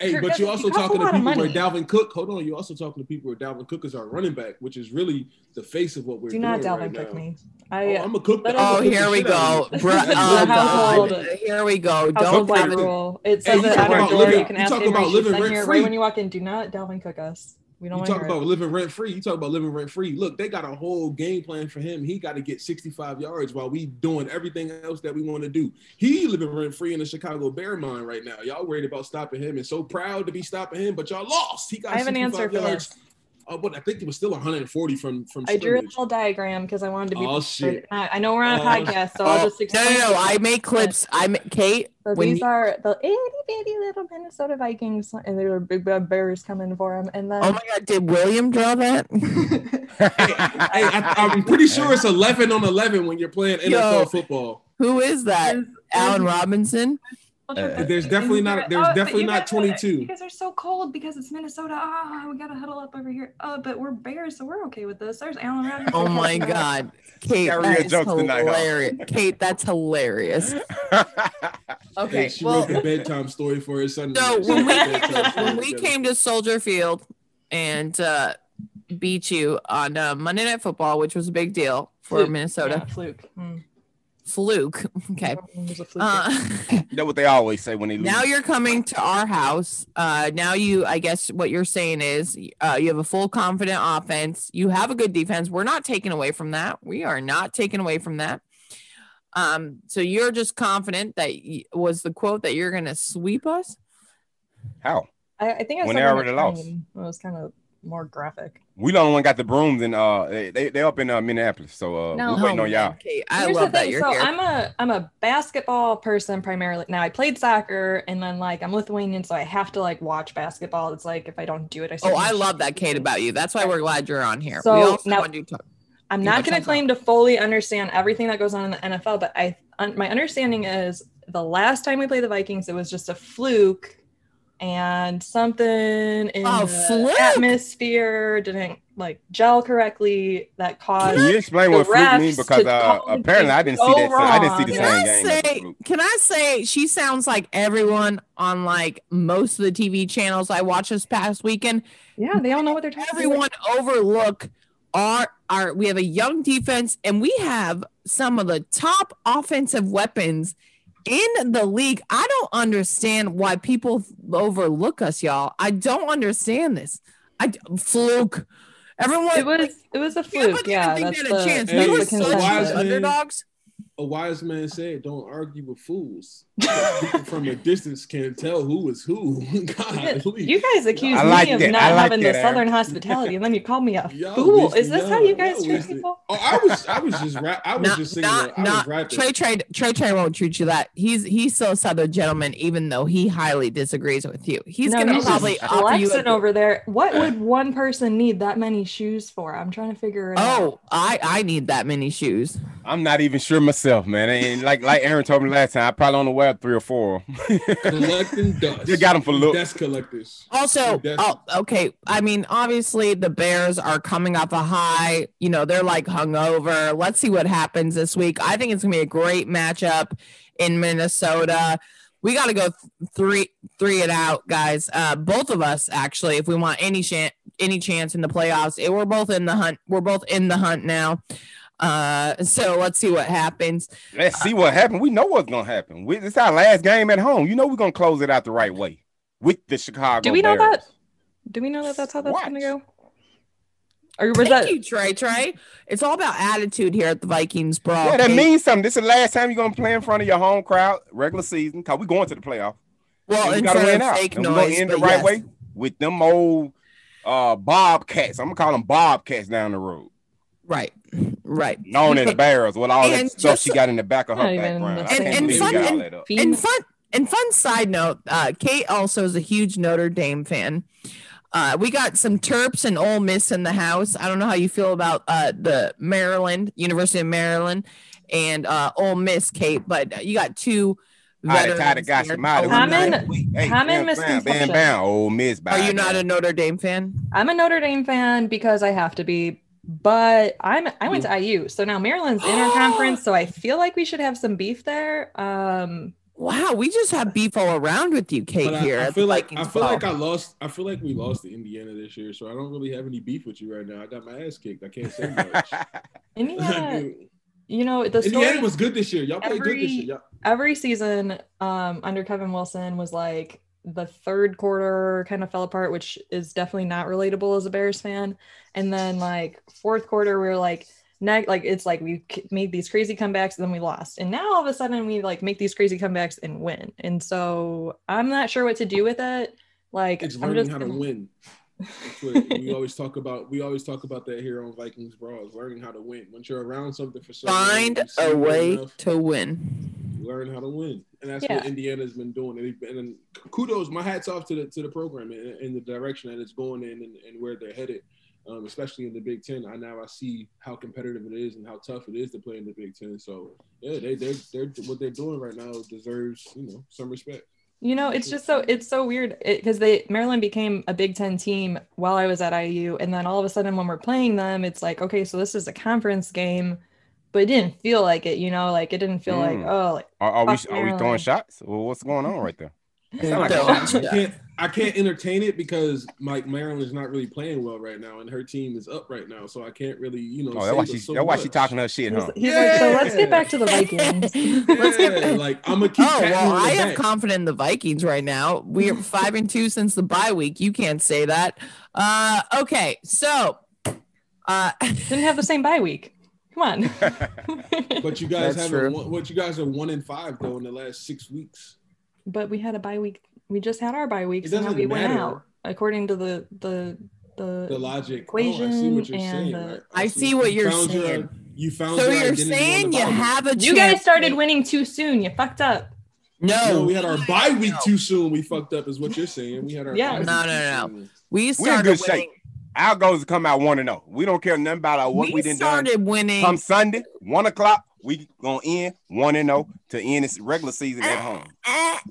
Hey, Kirk but you're also he costs a talking to people where money. Dalvin Cook. Hold on, you're also talking to people where Dalvin Cook is our running back, which is really the face of what we're Do doing not Dalvin right Cook now. me. Oh, I. Oh, I'm a cook. Oh, cook here we go. of [LAUGHS] Bru- oh, God. Here we go. Household Don't white have it. rule. It Hey, says you it talk our about door. living- You can you ask talk about living rent-free. right when you walk in. Do not Dalvin Cook us. We don't You talk about it. living rent free. You talk about living rent free. Look, they got a whole game plan for him. He got to get 65 yards while we doing everything else that we want to do. He living rent free in the Chicago Bear mind right now. Y'all worried about stopping him and so proud to be stopping him, but y'all lost. He got I have an 65 answer for yards. this. Uh, but I think it was still 140 from from I drew a little diagram because I wanted to be. Oh, shit. I, I know we're on a Oh, podcast, so I'll Oh, just no, explain. no, no. it. I make clips. I make Kate. So when these you- are the itty bitty little Minnesota Vikings, and there are big bad bears coming for them. And then Oh my God! Did William draw that? [LAUGHS] hey, I, I'm pretty sure it's 11 on 11 when you're playing NFL Yo. football. Who is that? Allen Robinson. Uh, there's definitely not. There's Oh, definitely not guys- 22. You guys are so cold because it's Minnesota. Ah, we gotta huddle up over here. Oh, but we're Bears, so we're okay with this. There's Allen Robinson. Oh my. God, Kate, Got that real is jokes tonight, huh? hilarious. Kate, that's hilarious. [LAUGHS] Okay, Hey, she well, wrote the bedtime story for her son. so when we came, story when we came to Soldier Field and uh, beat you on uh, Monday Night Football, which was a big deal for Fluke. Minnesota. Yeah, fluke. Mm. Fluke. [LAUGHS] Okay. It was a fluke. Uh, That's [LAUGHS] what they always say when they lose. now you're coming to our house. Uh, now you, I guess, what you're saying is, uh, you have a full confident offense. You have a good defense. We're not taking away from that. We are not taking away from that. Um, so you're just confident that y- was the quote that you're going to sweep us. How? I, I think I When they already lost. It was kind of more graphic. We the only one got the brooms and uh they they, they up in uh, Minneapolis, so uh No. we waiting on y'all. Okay, I Here's love the that thing. you're so here. I'm a I'm a basketball person primarily. Now I played soccer and then like I'm Lithuanian, so I have to like watch basketball. It's like if I don't do it, I. oh, I love that, Kate, about you. That's why we're glad you're on here. So we also now- want you to I'm not going to claim to fully understand everything that goes on in the NFL, but I un, my understanding is the last time we played the Vikings, it was just a fluke, and something in Oh, the fluke? atmosphere didn't like gel correctly that caused. Can you explain the what fluke mean? Because to uh, apparently I didn't see so that. I didn't see the wrong. same Can I game. say? fluke. Can I say she sounds like everyone on like most of the TV channels I watched this past weekend? Yeah, they all know what they're talking about. Everyone overlook our our. We have a young defense, and we have some of the top offensive weapons in the league. I don't understand why people overlook us, y'all. I don't understand this. I fluke. Everyone. It was it was a fluke. Yeah, think that's they had a the, chance. that's They were such a consensus. underdogs. A wise man said, "Don't argue with fools." [LAUGHS] From a distance can't tell who is who. [LAUGHS] God, You guys accuse I like me of not I like having the that, Erin. southern hospitality, and then you call me a [LAUGHS] Y'all fool. Is this how y'all- guys treat people? Oh, I was, I was just, rap, I was Not, just singing. not, I was not rapping. Trey Trey Trey Trey won't treat you that. He's he's still a southern gentleman, even though he highly disagrees with you. He's No, gonna he's probably just offer you. flexing A, over there. What would one person need that many shoes for? I'm trying to figure it oh, out. oh, I I need that many shoes. I'm not even sure myself, man. And like like Erin told me last time, I probably only wear three or four. collecting [LAUGHS] dust. You got them for look. Dust collectors. Also, That's- oh, okay. I mean, obviously the Bears are coming off a high. You know, they're like hungover. Let's see what happens this week. I think it's gonna be a great matchup in Minnesota. We got to go th- three three it out, guys. Uh, both of us actually, if we want any chance any chance in the playoffs, eh, we're both in the hunt. We're both in the hunt now. Uh, [LAUGHS] so let's see what happens. Let's see what happened. We know what's gonna happen. We, it's our last game at home. You know we're gonna close it out the right way with the Chicago. Do we know Bears. that? Do we know that that's how that's Watch. going to go? Or was Thank that you, Trey. Trey. It's all about attitude here at the Vikings, bro. Yeah, that means something. This is the last time you're gonna play in front of your home crowd, regular season, cause we're going to the playoff. Well, And we in gotta front win of out. fake And we gonna noise, end the right yes. way with them old uh bobcats. I'm gonna call them bobcats down the road. Right, right. Known as barrels with all And that stuff she got in the back of her background. the I same can't and fun you got all and, and fun and fun side note uh kate also is a huge notre dame fan uh we got some terps and Ole miss in the house i don't know how you feel about uh the maryland university of maryland and uh Ole miss kate but you got two All right, Tyler veterans got here. you. Mighty. Common- Hey, common bam, bam, misconception. Bam, bam. Oh, Miss. are you not a notre dame fan I'm a Notre Dame fan because I have to be, but I'm I went to IU, so now Maryland's in our conference, so I [GASPS] feel like we should have some beef there. Um, wow we just have beef all around with you kate I, here I feel the like I Vikings feel like I lost. I feel like we lost to Indiana this year, so I don't really have any beef with you right now. I got my ass kicked. I can't say much. [LAUGHS] Indiana, [LAUGHS] you know the story, Indiana was good this year. Y'all played good this year. every Y'all, every season um under Kevin Wilson was like the third quarter kind of fell apart, which is definitely not relatable as a Bears fan. And then like fourth quarter, we were like, neg- like it's like we made these crazy comebacks and then we lost. And now all of a sudden we like make these crazy comebacks and win. And so I'm not sure what to do with it. Like it's learning just how to gonna- win. That's what [LAUGHS] we always talk about. We always talk about that here on Vikings Brawl. Is learning how to win. Once you're around something for so long, find you see a way enough, to win learn how to win, and that's Yeah. what Indiana's been doing. And, and kudos, my hats off to the to the program and, and the direction that it's going in and, and where they're headed. Um, especially in the Big Ten, I now I see how competitive it is and how tough it is to play in the Big Ten. So yeah, they they they're what they're doing right now deserves you know some respect. You know, it's just so it's so weird because they Maryland became a Big Ten team while I was at IU, and then all of a sudden when we're playing them, it's like okay, so this is a conference game, but it didn't feel like it. You know, like it didn't feel like Mm. oh, like Are, are we fuck are we throwing Maryland. shots? Well, what's going on right there? That like Don't. a shot. I can't I can't entertain it because Mike Maryland is not really playing well right now, and her team is up right now, so I can't really you know. Oh, that's why but she. so That's why she talking her shit, He's, huh? he's like, so let's get back to the Vikings. [LAUGHS] Yeah, like I'm gonna keep. Oh well, I am back. confidence in the Vikings right now. We are five and two since the bye week. You can't say that. Uh, okay, so uh, Didn't have the same bye week. Come on. [LAUGHS] But you guys That's have true. what you guys are one in five though in the last six weeks. but we had a bye week. We just had our bye week, It so now doesn't we went out according to the the the, The logic. equation oh, I see what you're and saying. the- I, I see what You you're found your- saying. you found So you're saying you bye have a chance. You guys started winning too soon. You fucked up. No, No, we had our bye week too soon. We fucked up, is what you're saying. We had our Yeah. bye week No, no, no, we We started good winning. Our goal is to come out one and zero. We don't care nothing about our, what we, we done done. started winning. Come Sunday, one o'clock, we gonna end one and zero to end this regular season at home.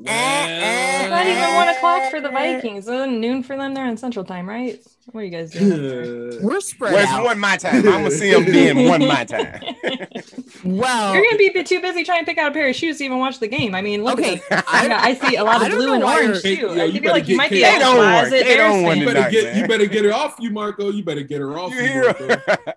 It's not even one o'clock for the Vikings. It's noon for them. They're in Central Time, right? What are you guys doing? [LAUGHS] We're spread Well, it's one my time. I'm gonna see them being one my time. [LAUGHS] Well, You're gonna be too busy trying to pick out a pair of shoes to even watch the game. I mean, look Okay, at I, I see a lot of blue and orange you're- too. Yo, I you feel better like you get might be a They don't worry. closet They Bears don't want fan. You better get man. you better get her off you, Marco. You better get her off You you, hear? Marco.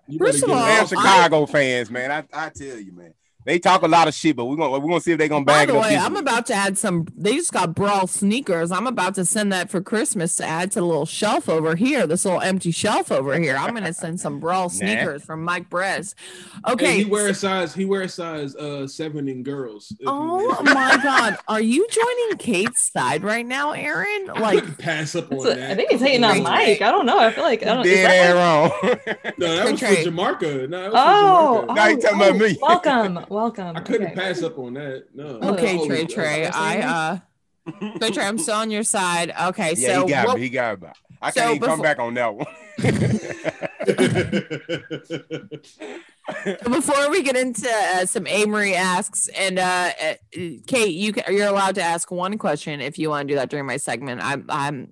You First better of get all, her [LAUGHS] Damn off you. Chicago fans, man. I, I tell you, man. They talk a lot of shit, but we're gonna we're gonna see if they're gonna By bag the it up. way, this I'm about to add some. They just got brawl sneakers. I'm about to send that for Christmas to add to the little shelf over here. This little empty shelf over here. I'm gonna send some brawl [LAUGHS] sneakers from Mike Brez. Hey, Okay. he wears a size. He wears size uh seven in girls. Oh my [LAUGHS] God! Are you joining Kate's side right now, Erin? I Like, couldn't pass up on a- that. I think he's hating on Mike. I don't know. I feel like I don't. is Dead that ass like- wrong. No, that was for Trey. Jamarca. No, that was Oh, for Jamarca. Now you talking about me. welcome, [LAUGHS] welcome. I couldn't Okay. pass up on that. No. okay, Oh, Trey, Trey. I uh, Trey, Trey. I'm still on your side. Okay, yeah, so he got what- me. He got me. I so can't even come back on that one. [LAUGHS] before we get into uh, some Amory asks and uh, uh, Kate, you can, you're allowed to ask one question if you want to do that during my segment. I'm I'm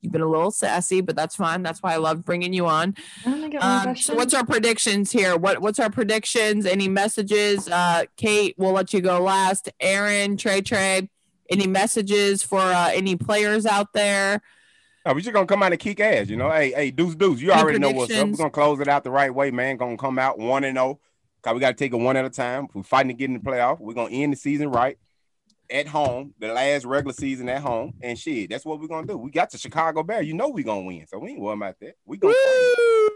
you've been a little sassy, but that's fine. That's why I love bringing you on. I only get Um, so what's our predictions here? What what's our predictions? Any messages? Uh, Kate, we'll let you go last. Erin, Trey, Trey, any messages for uh, any players out there? Oh, we just gonna come out and kick ass, you know. Hey, hey, deuce, deuce. You Any already know what's up. We're gonna close it out the right way, man. Gonna come out one and zero. Cause we gotta take it one at a time. We're fighting to get in the playoff. We're gonna end the season right. At home, the last regular season at home, and shit, that's what we're gonna do. We got the Chicago Bears. You know we're gonna win, so we ain't worried about that. We gonna win.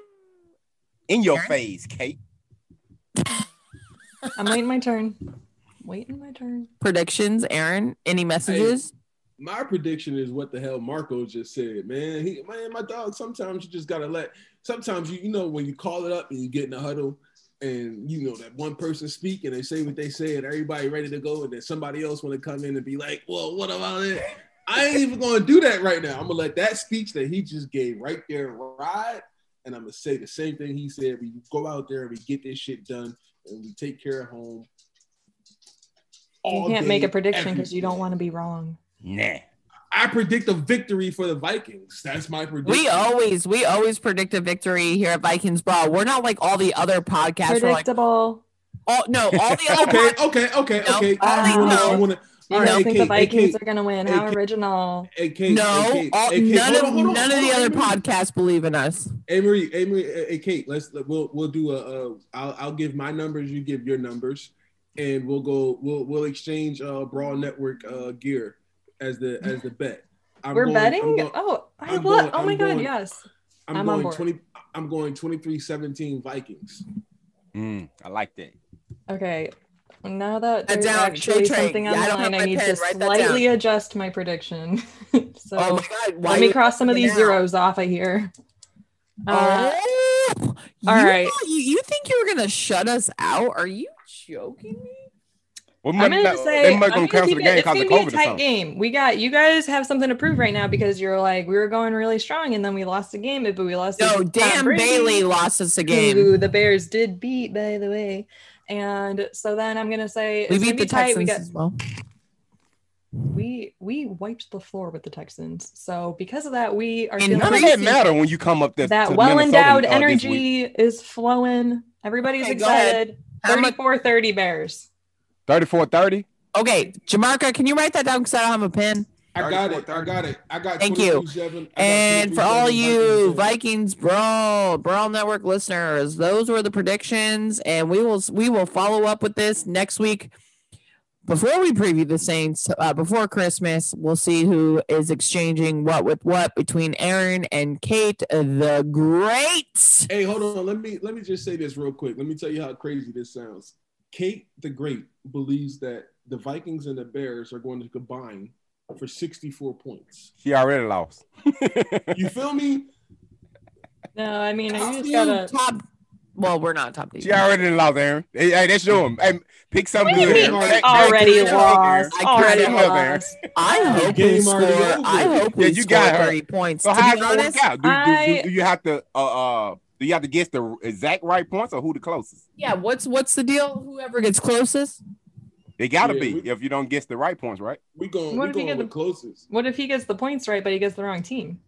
in your face, Kate. [LAUGHS] I'm waiting my turn. Waiting my turn. Predictions, Erin. Any messages? My prediction is what the hell Marco just said, man. He, man, my dog. Sometimes you just gotta let. Sometimes you, you know, when you call it up and you get in the huddle, and you know that one person speak and they say what they say, and everybody ready to go, and then somebody else want to come in and be like, "Well, what about it?" I ain't even gonna do that right now. I'm gonna let that speech that he just gave right there ride, and I'm gonna say the same thing he said. We go out there and we get this shit done, and we take care of home. You can't make a prediction because you don't want to be wrong. Nah. I predict a victory for the Vikings. That's my prediction. We always we always predict a victory here at Vikings Brawl. We're not like all the other podcasts. We're like, Predictable. all, no, all the other okay, pod- okay, okay, No, okay. all the- wanna- no. you wanna- You all right, don't hey, think the Vikings Kate, are gonna win? hey, How Kate. original. Hey, Kate, no, hey, Kate, all, hey, none of on, hold on, none of hold the on, other wait podcasts believe in us. Amory, Amory, hey hey hey, Kate. Let's we'll we'll do a. Uh, I'll I'll give my numbers. You give your numbers, and we'll go. We'll we'll exchange uh Brawl Network uh gear as the as the bet. I'm We're going- I'm betting? going- oh, I I'm what? going- oh my I'm god, going- yes. I'm, I'm on going board. twenty. I'm going 23-17 Vikings. Mm, I like that. Okay. Now that That there's down, actually Trey, Trey. something on Yeah, I the line, I my need pen. to slightly adjust my prediction. [LAUGHS] so Oh my god, why let me cross some of these now? zeros off of here. Uh, Oh, all you right. You, you think you were gonna shut us out? Are you joking me? Well, I'm gonna not- say they might gonna gonna cancel the it- game because gonna of be a COVID or tight game. We got you guys have something to prove right now because you're like we were going really strong and then we lost a game, but we lost. to No, Tom Dan Bailey lost us a game. who the Bears did beat, by the way. And so then I'm gonna say We it's beat gonna be the tight. We Texans got as well. we we wiped the floor with the Texans. So because of that, we are And feeling none of that matter when you come up there. that well Minnesota, endowed uh, energy is flowing. Everybody's Okay, excited. How 34 30 Bears. 34-30? Okay, Jamarca, can you write that down because I don't have a pen? I got it. I got it. I got. Thank you. Got And for all you Vikings. Vikings Brawl Brawl Network listeners, those were the predictions, and we will we will follow up with this next week. Before we preview the Saints, uh, before Christmas, we'll see who is exchanging what with what between Erin and Kate, the great. Hey, hold on. Let me let me just say this real quick. Let me tell you how crazy this sounds. Kate the Great believes that the Vikings and the Bears are going to combine for 64 points. She already lost. [LAUGHS] You feel me? No, I mean, you just gotta. top. Well, we're not top She already lost, Erin. Hey, hey, that's your Hey, pick something What do good. you Erin. mean Take- already take- take- lost? Erin. Already Take up, Erin. lost. I hope we game score. I hope we you score got her. thirty points. So to how be it gonna honest, work out? Do, do, I- do, do you have to uh uh do you have to guess the exact right points or who the closest? yeah. What's what's the deal? Whoever gets closest. They gotta Yeah, be we- if you don't guess the right points, right? We going What we if you going get with the- closest. What if he gets the points right, but he gets the wrong team?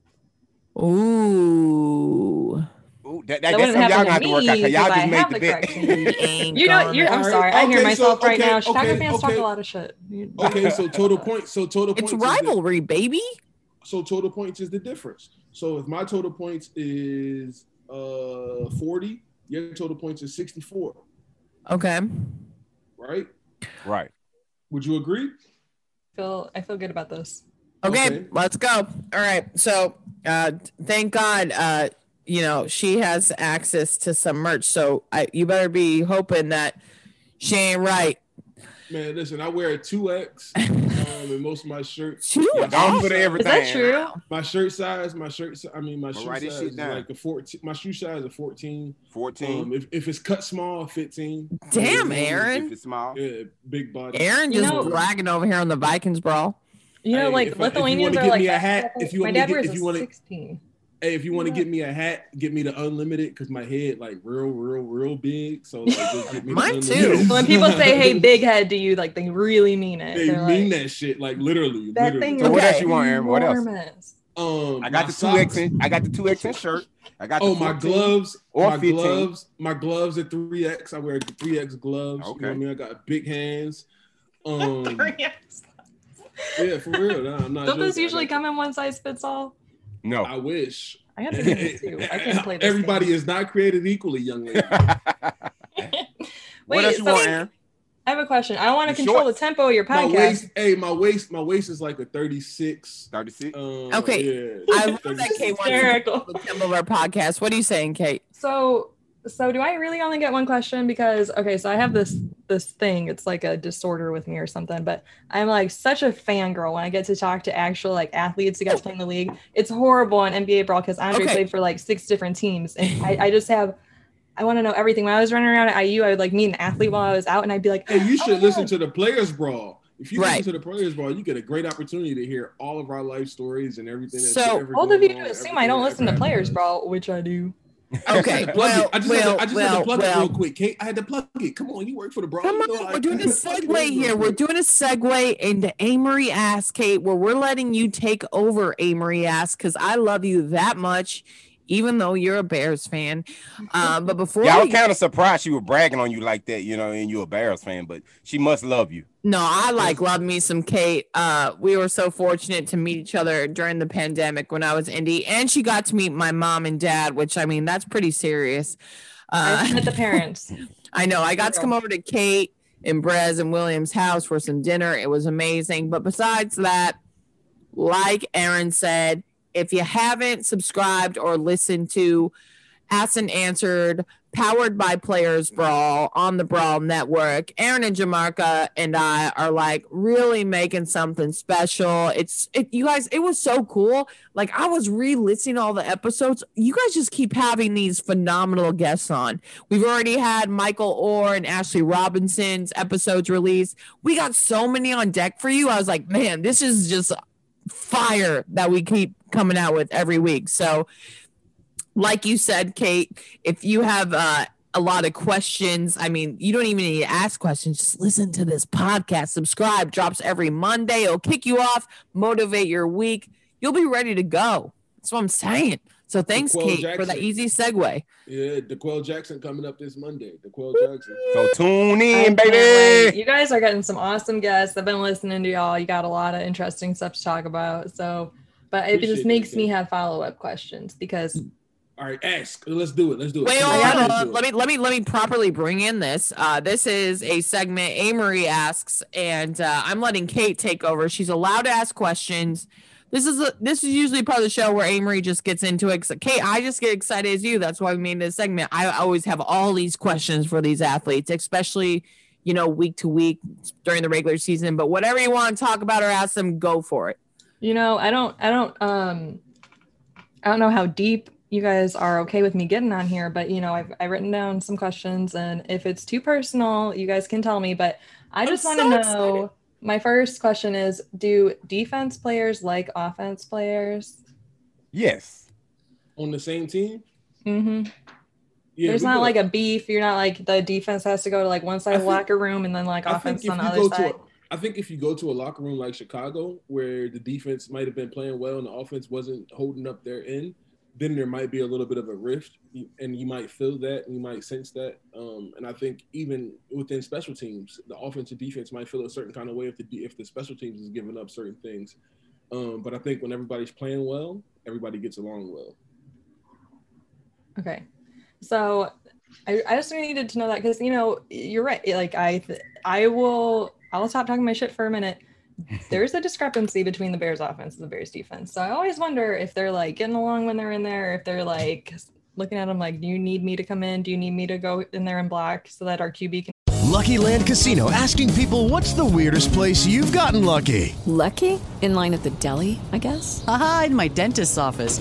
Ooh. Ooh, that, that, That that's wouldn't something y'all happen gonna have to to work me out because y'all because I just have made the the bet. [LAUGHS] You know, you're, I'm Alright, sorry. I hear okay, so- myself right okay, now. Chicago okay, fans talk a lot of shit. You- Okay, so total points. So total It's points. the- rivalry, baby. so total points is the difference. So if my total points is uh 40, your total points is 64, Okay. right? Right. Would you agree? feel I feel good about this. Okay, Okay. let's go. All right. So, uh, thank God, uh, you know, she has access to some merch. So, I, you better be hoping that she ain't right. Man, listen, I wear a 2X [LAUGHS] um, in most of my shirts. Two My Don't put size- everything. Is that true? My shirt size, my shirt, si- I mean, my Well, shoe write size is down. like a 14. My shoe size is a 14. 14. Um, if, if it's cut small, 15. Damn, Yeah, Erin. if it's small. Yeah, big body. Erin You just know- bragging over here on the Vikings brawl. You know, Hey, like if I- if you Lithuanians wanna are get like me a hat, if you my wanna get- wears if a you wanna- 16. Hey, if you want to Yeah. get me a hat, get me the unlimited because my head like real, real, real big. So like, just get me Mine too. unlimited. When [LAUGHS] people say, "Hey, big head," do you like they really mean it? they They're mean like, that shit like literally. That literally. thing So is what else you want, Erin? What else? Um, I got the two X socks- in. I got the two X shirt. I got the Oh, my gloves, or my 15. gloves, my gloves are three X. I wear three X gloves. You know Okay. what I mean? I got big hands. [LAUGHS] Um, yeah, for real. No, I'm not. Don't those joking. I usually got- come in one size fits all? No. I wish. I got to get it too. I can't play this. Everybody is not created equally, young lady. [LAUGHS] [LAUGHS] what Wait, else you so- want, Erin? I have a question. I want to control short? the tempo of your My podcast. waist, hey, my waist, my waist is like a 36. 36. Um, Okay. yeah, I love that Kate wants to control the tempo of our podcast. What are you saying, Kate? So so do I really only get one question? Because okay, so I have this this thing. It's like a disorder with me or something. But I'm like such a fangirl when I get to talk to actual like athletes who guys play in the league. It's horrible on NBA Brawl because Andre Okay. played for like six different teams, and [LAUGHS] I, I just have. I want to know everything. When I was running around at IU, I would like meet an athlete while I was out, and I'd be like, Hey, you oh, should "Oh, listen to the Players Brawl. If you Right. listen to the Players Brawl, you get a great opportunity to hear all of our life stories and everything. That's So, ever Both of going you on, assume I don't listen to Players. Brawl, which I do. Okay, well. I just, well, had to, I just had well, to plug well. it real quick, Kate. I had to plug it. Come on, you work for the Brawl. Come you know on, we're doing a couldn't [LAUGHS] plug it segue here. We're doing a segue into Amory Ask, Kate, where we're letting you take over Amory Ask because I love you that much, even though you're a Bears fan. Um, but [LAUGHS] before Yeah, I was kind of surprised she was bragging on you like that, you know, and you're a Bears fan, but she must love you. no, I like love me some Kate. Uh, we were so fortunate to meet each other during the pandemic when I was indie, and she got to meet my mom and dad, which I mean that's pretty serious. Uh, I met the parents. [LAUGHS] I know. I got to come over to Kate and Brez and William's house for some dinner. It was amazing. But besides that, like Erin said, if you haven't subscribed or listened to Asked and Answered, powered by Players Brawl on the Brawl Network, Erin and Jamarca and I are like really making something special. It's it, you guys, it was so cool. Like I was re-listening all the episodes. You guys just keep having these phenomenal guests on. We've already had Michael Orr and Ashley Robinson's episodes released. We got so many on deck for you. I was like, man, this is just fire that we keep coming out with every week. So, like you said, Kate, if you have uh, a lot of questions, I mean, you don't even need to ask questions. Just listen to this podcast, subscribe, drops every Monday. It'll kick you off, motivate your week. You'll be ready to go. That's what I'm saying. So, thanks, Daquel Kate, for that easy segue. Yeah, DeQuell Jackson coming up this Monday. DeQuell Jackson. So tune in, can't baby. You guys are getting some awesome guests. I've been listening to y'all. You got a lot of interesting stuff to talk about. So, but it just that, makes me have follow up questions because All right, ask. Let's do it. Let's do it. Wait, hold on, on, let's hold do on. it. let me let me let me properly bring in this. Uh, this is a segment Amory asks, and uh, I'm letting Kate take over. She's allowed to ask questions. This is a, this is usually part of the show where Amory just gets into it. Kate, I just get excited as you. That's why we made this segment. I always have all these questions for these athletes, especially you know week to week during the regular season. But whatever you want to talk about or ask them, go for it. you know, I don't, I don't, um, I don't know how deep you guys are okay with me getting on here, but you know, I've I've written down some questions, and if it's too personal, you guys can tell me. But I just want to so know. excited. My first question is: Do defense players like offense players? Yes. on the same team. Mm-hmm. Yeah, There's not go- like a beef. You're not like the defense has to go to like one side of the locker room and then like I offense on the other side. to, a, I think if you go to a locker room like Chicago, where the defense might have been playing well and the offense wasn't holding up their end, then there might be a little bit of a rift, and you might feel that, and you might sense that. Um, and I think even within special teams, the offense and defense might feel a certain kind of way if the if the special teams is giving up certain things. Um, but I think when everybody's playing well, everybody gets along well. Okay. So I, I just needed to know that because you know you're right. Like I I will I'll stop talking my shit for a minute. There's a discrepancy between the Bears offense and the Bears defense. So I always wonder if they're like getting along when they're in there, or if they're like looking at them like, do you need me to come in? Do you need me to go in there and block so that our QB can Lucky Land Casino asking people what's the weirdest place you've gotten lucky? Lucky? In line at the deli, I guess? Aha, in my dentist's office.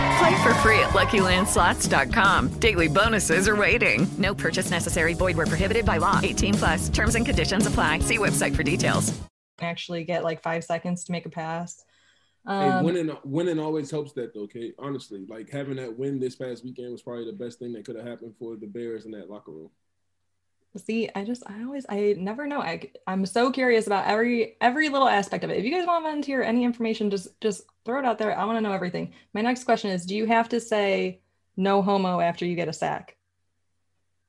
Play for free at LuckyLandSlots.com. Daily bonuses are waiting. No purchase necessary. Void where prohibited by law. 18 plus. Terms and conditions apply. See website for details. actually get like five seconds to make a pass. Hey, Um, winning winning always helps that though, Kate. Honestly, like having that win this past weekend was probably the best thing that could have happened for the Bears in that locker room. See, I just I always I never know. I I'm so curious about every every little aspect of it. If you guys want to volunteer any information, just just throw it out there. I want to know everything. My next question is: Do you have to say no homo after you get a sack?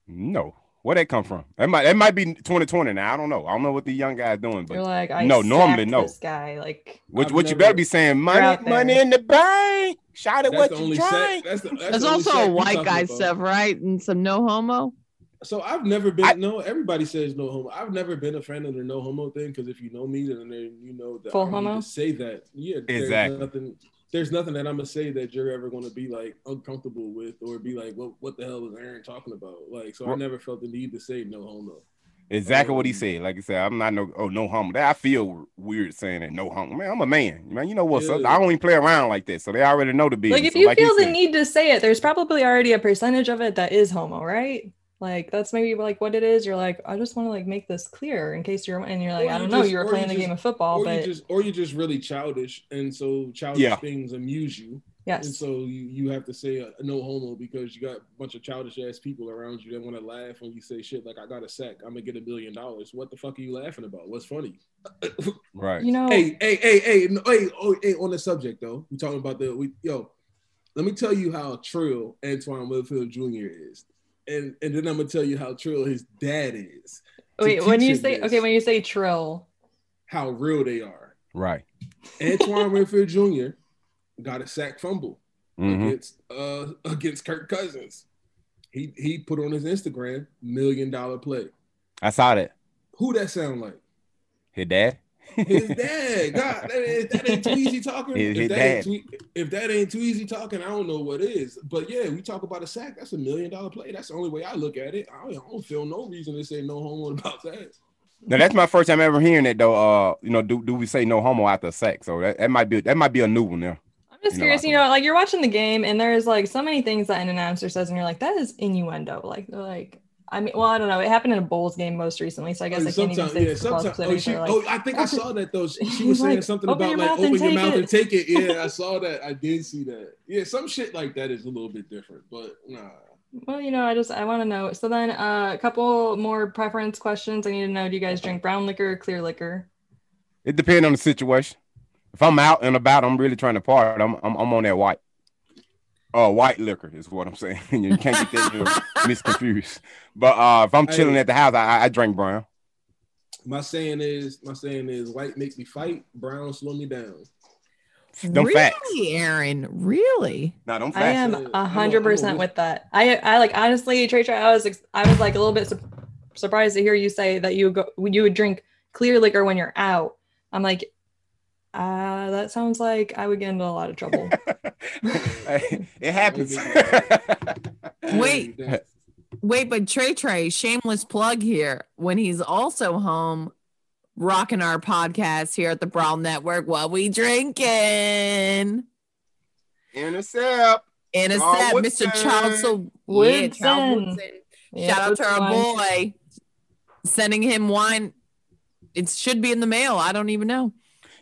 No. Where that come from? That might that might be 2020 now. I don't know. I don't know what the young guys doing, but You're like, I no, normally no. This guy, like, What, I've what you better be saying? Money, money in the bank. Shout at That's what you only drink. sack. That's, the, that's, That's the also a white guy about. stuff, right? And some no homo. So I've never been no. Everybody says no homo. I've never been a fan of the no homo thing because if you know me, then then you know that Full I don't need homo? to say that. Yeah, exactly. there's Exactly. Nothing, there's nothing that I'm gonna say that you're ever gonna be like uncomfortable with or be like, what what the hell is Erin talking about? Like, so I never felt the need to say no homo. Exactly what he um, said. Like I said, I'm not no oh no homo. That I feel weird saying that no homo. Man, I'm a man. Man, you know what's up. Yeah. I don't even play around like that, so they already know the business. like if So you feel the said- need to say it, there's probably already a percentage of it that is homo, right? Like that's maybe like what it is. You're like, I just want to like make this clear in case you're and you're like, Or I don't know, just- you were or playing a just- game of football, or but you just or you're just really childish, and so childish Yeah. things amuse you. Yes. And so you you have to say uh, no homo because you got a bunch of childish ass people around you that want to laugh when you say shit like I got a sack, I'm gonna get a billion dollars. What the fuck are you laughing about? What's funny? [LAUGHS] Right. you know, Hey, hey, hey, hey, no, hey, oh, hey, on the subject though, we talking about the we yo. Let me tell you how trill Antoine Winfield Jr. is, and and then I'm gonna tell you how trill his dad is. wait, when you say this, okay, when you say trill, how real they are. Right. Antoine [LAUGHS] Winfield Jr. got a sack fumble Mhm. against uh [LAUGHS] against Kirk Cousins. He he put on his Instagram million dollar play. I saw that. Who that sound like? His dad. His dad. God, that ain't, that ain't too easy talking. If, that. Ain't too, if that ain't too easy talking, I don't know what is. But yeah, we talk about a sack. That's a million dollar play. That's the only way I look at it. I don't, I don't feel no reason to say no homo about that. Now that's my first time ever hearing that though. Uh, you know, do, do we say no homo after sex? So that, that might be that might be a new one there. I'm just You curious, I you know, like you're watching the game and there's like so many things that an announcer says, and you're like, that is innuendo. Like, they're like, I mean, well, I don't know. It happened in a Bulls game most recently, so I guess Oh, I can't even say yeah, football sometimes. because Oh, she, like, oh, I think I saw that though. She, she [LAUGHS] was saying like, something about like open your mouth it." and take it. [LAUGHS] Yeah, I saw that. I did see that. Yeah, some shit like that is a little bit different, but nah. Well, you know, I just I want to know. So then, uh, a couple more preference questions. I need to know: Do you guys drink brown liquor or clear liquor? It depends on the situation. If I'm out and about, I'm really trying to part. I'm I'm, I'm on that white. Oh, white liquor is what I'm saying. [LAUGHS] you can't get that you [LAUGHS] know, misconfused. But uh, if I'm chilling Hey. at the house, I, I drink brown. My saying is, my saying is, white make me fight, brown slow me down. Them really, facts. Erin? Really? No, don't I am I'm a a- hundred I'm a percent with that. I I like honestly, Trey Trey. I was I was like a little bit su- surprised to hear you say that you would go you would drink clear liquor when you're out. I'm like, uh, that sounds like I would get into a lot of trouble. [LAUGHS] it happens. [LAUGHS] Wait, wait, but Trey Trey, shameless plug here. When he's also home, rocking our podcast here at the Brawl Network, while we drinking? Intercept. Intercept, Mr. Woodson. Charles. So, Woodson. Yeah, Shout out to our Woodson. boy. Sending him wine. It should be in the mail. I don't even know.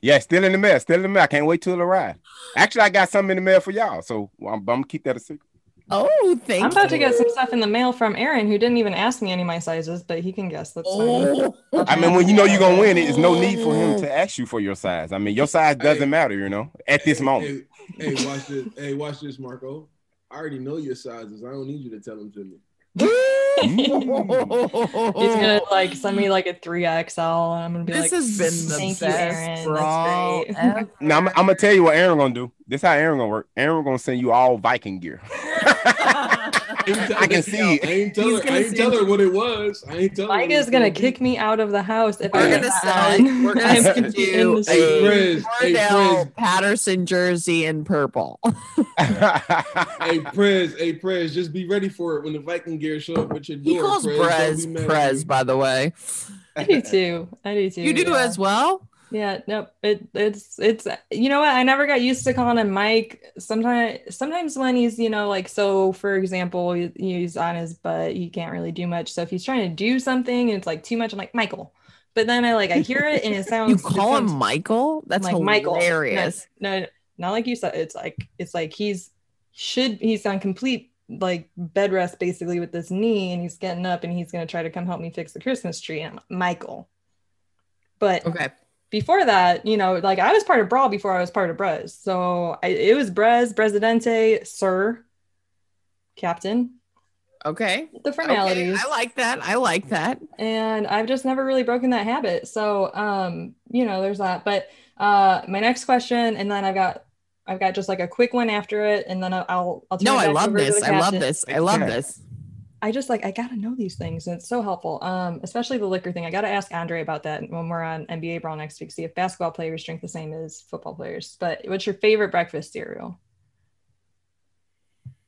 Yeah, still in the mail. Still in the mail. I can't wait till it arrives. Actually, I got something in the mail for y'all, so I'm, I'm gonna keep that a secret. Oh, thank I'm about to get some stuff in the mail from Erin, who didn't even ask me any of my sizes, but he can guess. That's fine. Oh. I mean, when you know you're gonna win it, there's no need for him to ask you for your size. I mean, your size doesn't matter, you know, at this moment. Hey, hey, watch this. Hey, watch this, Marco. I already know your sizes. I don't need you to tell them to me. He's gonna [LAUGHS] like send me like a three XL, and I'm gonna be This like, has been the best you, Erin. brawl That's great." [LAUGHS] Now I'm, I'm gonna tell you what Erin gonna do. This how Erin gonna work. Erin gonna send you all Viking gear. [LAUGHS] [LAUGHS] I can see. I ain't tell He's her. I ain't tell her what it was. I ain't tell her. Mike what it is gonna kick me out of the house if I We're get gonna that [LAUGHS] we're gonna I'm send you a Frizz, hey, Cordarrelle Frizz. Patterson jersey in purple. [LAUGHS] Hey, Prez. Hey, Prez. Just be ready for it when the Viking gear show up at your door. He calls Prez. Prez be mad at Prez, by the way. I do too. I do too. You do yeah. as well. Yeah, nope. It it's it's you know what? I never got used to calling him Mike. Sometimes sometimes when he's, you know, like so for example, he's on his butt, he can't really do much. So if he's trying to do something and it's like too much, I'm like, Michael. But then I like I hear it and it [LAUGHS] sounds You call him Michael? That's like Michael. No, hilarious. No, no, not like you said. It's like it's like he's should he's on complete like bed rest basically with this knee and he's getting up and he's gonna try to come help me fix the Christmas tree. And I'm Michael. But okay. Before that, you know, like I was part of Brawl before I was part of Brez. So I, it was Brez, Presidente, Sir, Captain. Okay. The formalities. Okay, I like that. I like that. and I've just never really broken that habit. So, um, you know, there's that. But uh, my next question, and then I've got, I've got just like a quick one after it, and then I'll, I'll, I'll turn No, it I love over this. I love this. I love this. I just like I gotta know these things, and it's so helpful. Um, especially the liquor thing. I gotta ask Andre about that when we're on NBA Brawl next week. See if basketball players drink the same as football players. But what's your favorite breakfast cereal?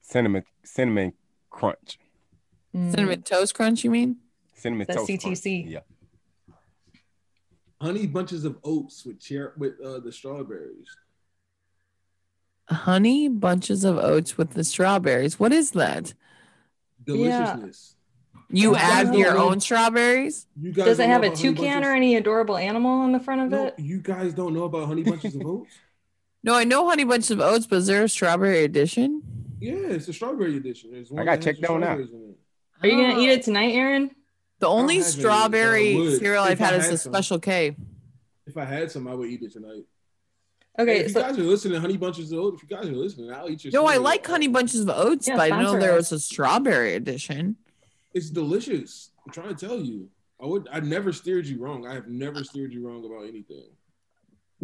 Cinnamon cinnamon crunch. Cinnamon toast crunch, you mean? Cinnamon The toast. crunch. CTC. Yeah. Honey bunches of oats with cher- with uh, the strawberries. Honey bunches of oats with the strawberries. What is that? Deliciousness. You Yeah. add Yeah. your own strawberries? You guys Does it have a toucan or any adorable animal on the front of No, it? you guys don't know about honey bunches of oats? [LAUGHS] No, I know honey bunches of oats, but is there a strawberry edition? Yeah, it's a strawberry edition. There's one I gotta that check that one out. strawberries. Are you gonna oh. eat it tonight, Aaron? The only have any, but I strawberry would. cereal If I've I had is had the some. Special K. If I had some, I would eat it tonight. Okay, Hey, if so- you guys are listening, honey bunches of oats. If you guys are listening, I'll eat your. No, I like honey bunches of oats, Yeah, but I didn't know there was a strawberry edition. It's delicious. I'm trying to tell you. I would. I never steered you wrong. I have never steered you wrong about anything.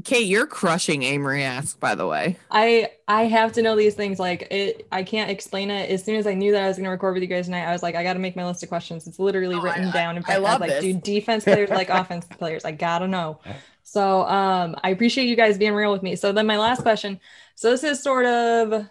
Kate, you're crushing Amory ask, by the way. I I have to know these things. Like it, I can't explain it. As soon as I knew that I was going to record with you guys tonight, I was like, I got to make my list of questions. It's literally written down. In Oh, I fact, I, love was like, this. do defense players like [LAUGHS] offense players? I gotta know. So um, I appreciate you guys being real with me. So then my last question. So this is sort of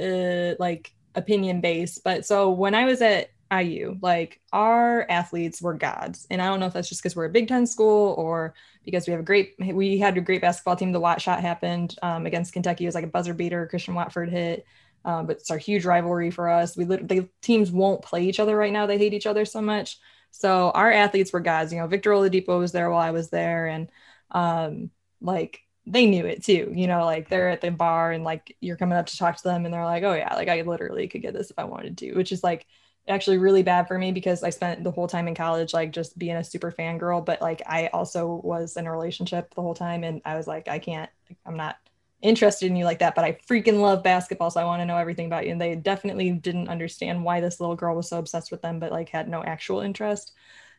uh like opinion based, but so when I was at IU, like our athletes were gods, and I don't know if that's just because we're a Big Ten school or because we have a great we had a great basketball team. The Watt shot happened um, against Kentucky. It was like a buzzer beater. Christian Watford hit. Um, but it's our huge rivalry for us. We the teams won't play each other right now. They hate each other so much. So our athletes were guys, You know, Victor Oladipo was there while I was there, and um, like they knew it too. You know, like they're at the bar and like you're coming up to talk to them, and they're like, "Oh yeah, like I literally could get this if I wanted to," which is like actually really bad for me because I spent the whole time in college like just being a super fan girl, but like I also was in a relationship the whole time, and I was like, I can't, I'm not interested in you like that, but I freaking love basketball, so I want to know everything about you. And they definitely didn't understand why this little girl was so obsessed with them, but like had no actual interest.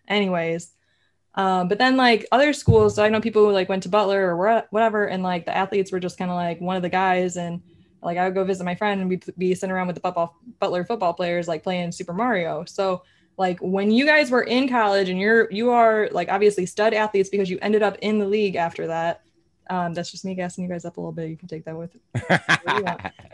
Anyways, um, but then like other schools, so I know people who like went to Butler or whatever, and like the athletes were just kind of like one of the guys, and like I would go visit my friend and we'd be sitting around with the Butler football players like playing Super Mario. So like when you guys were in college and you're you are like obviously stud athletes because you ended up in the league after that. Um, that's just me gassing you guys up a little bit. You can take that with.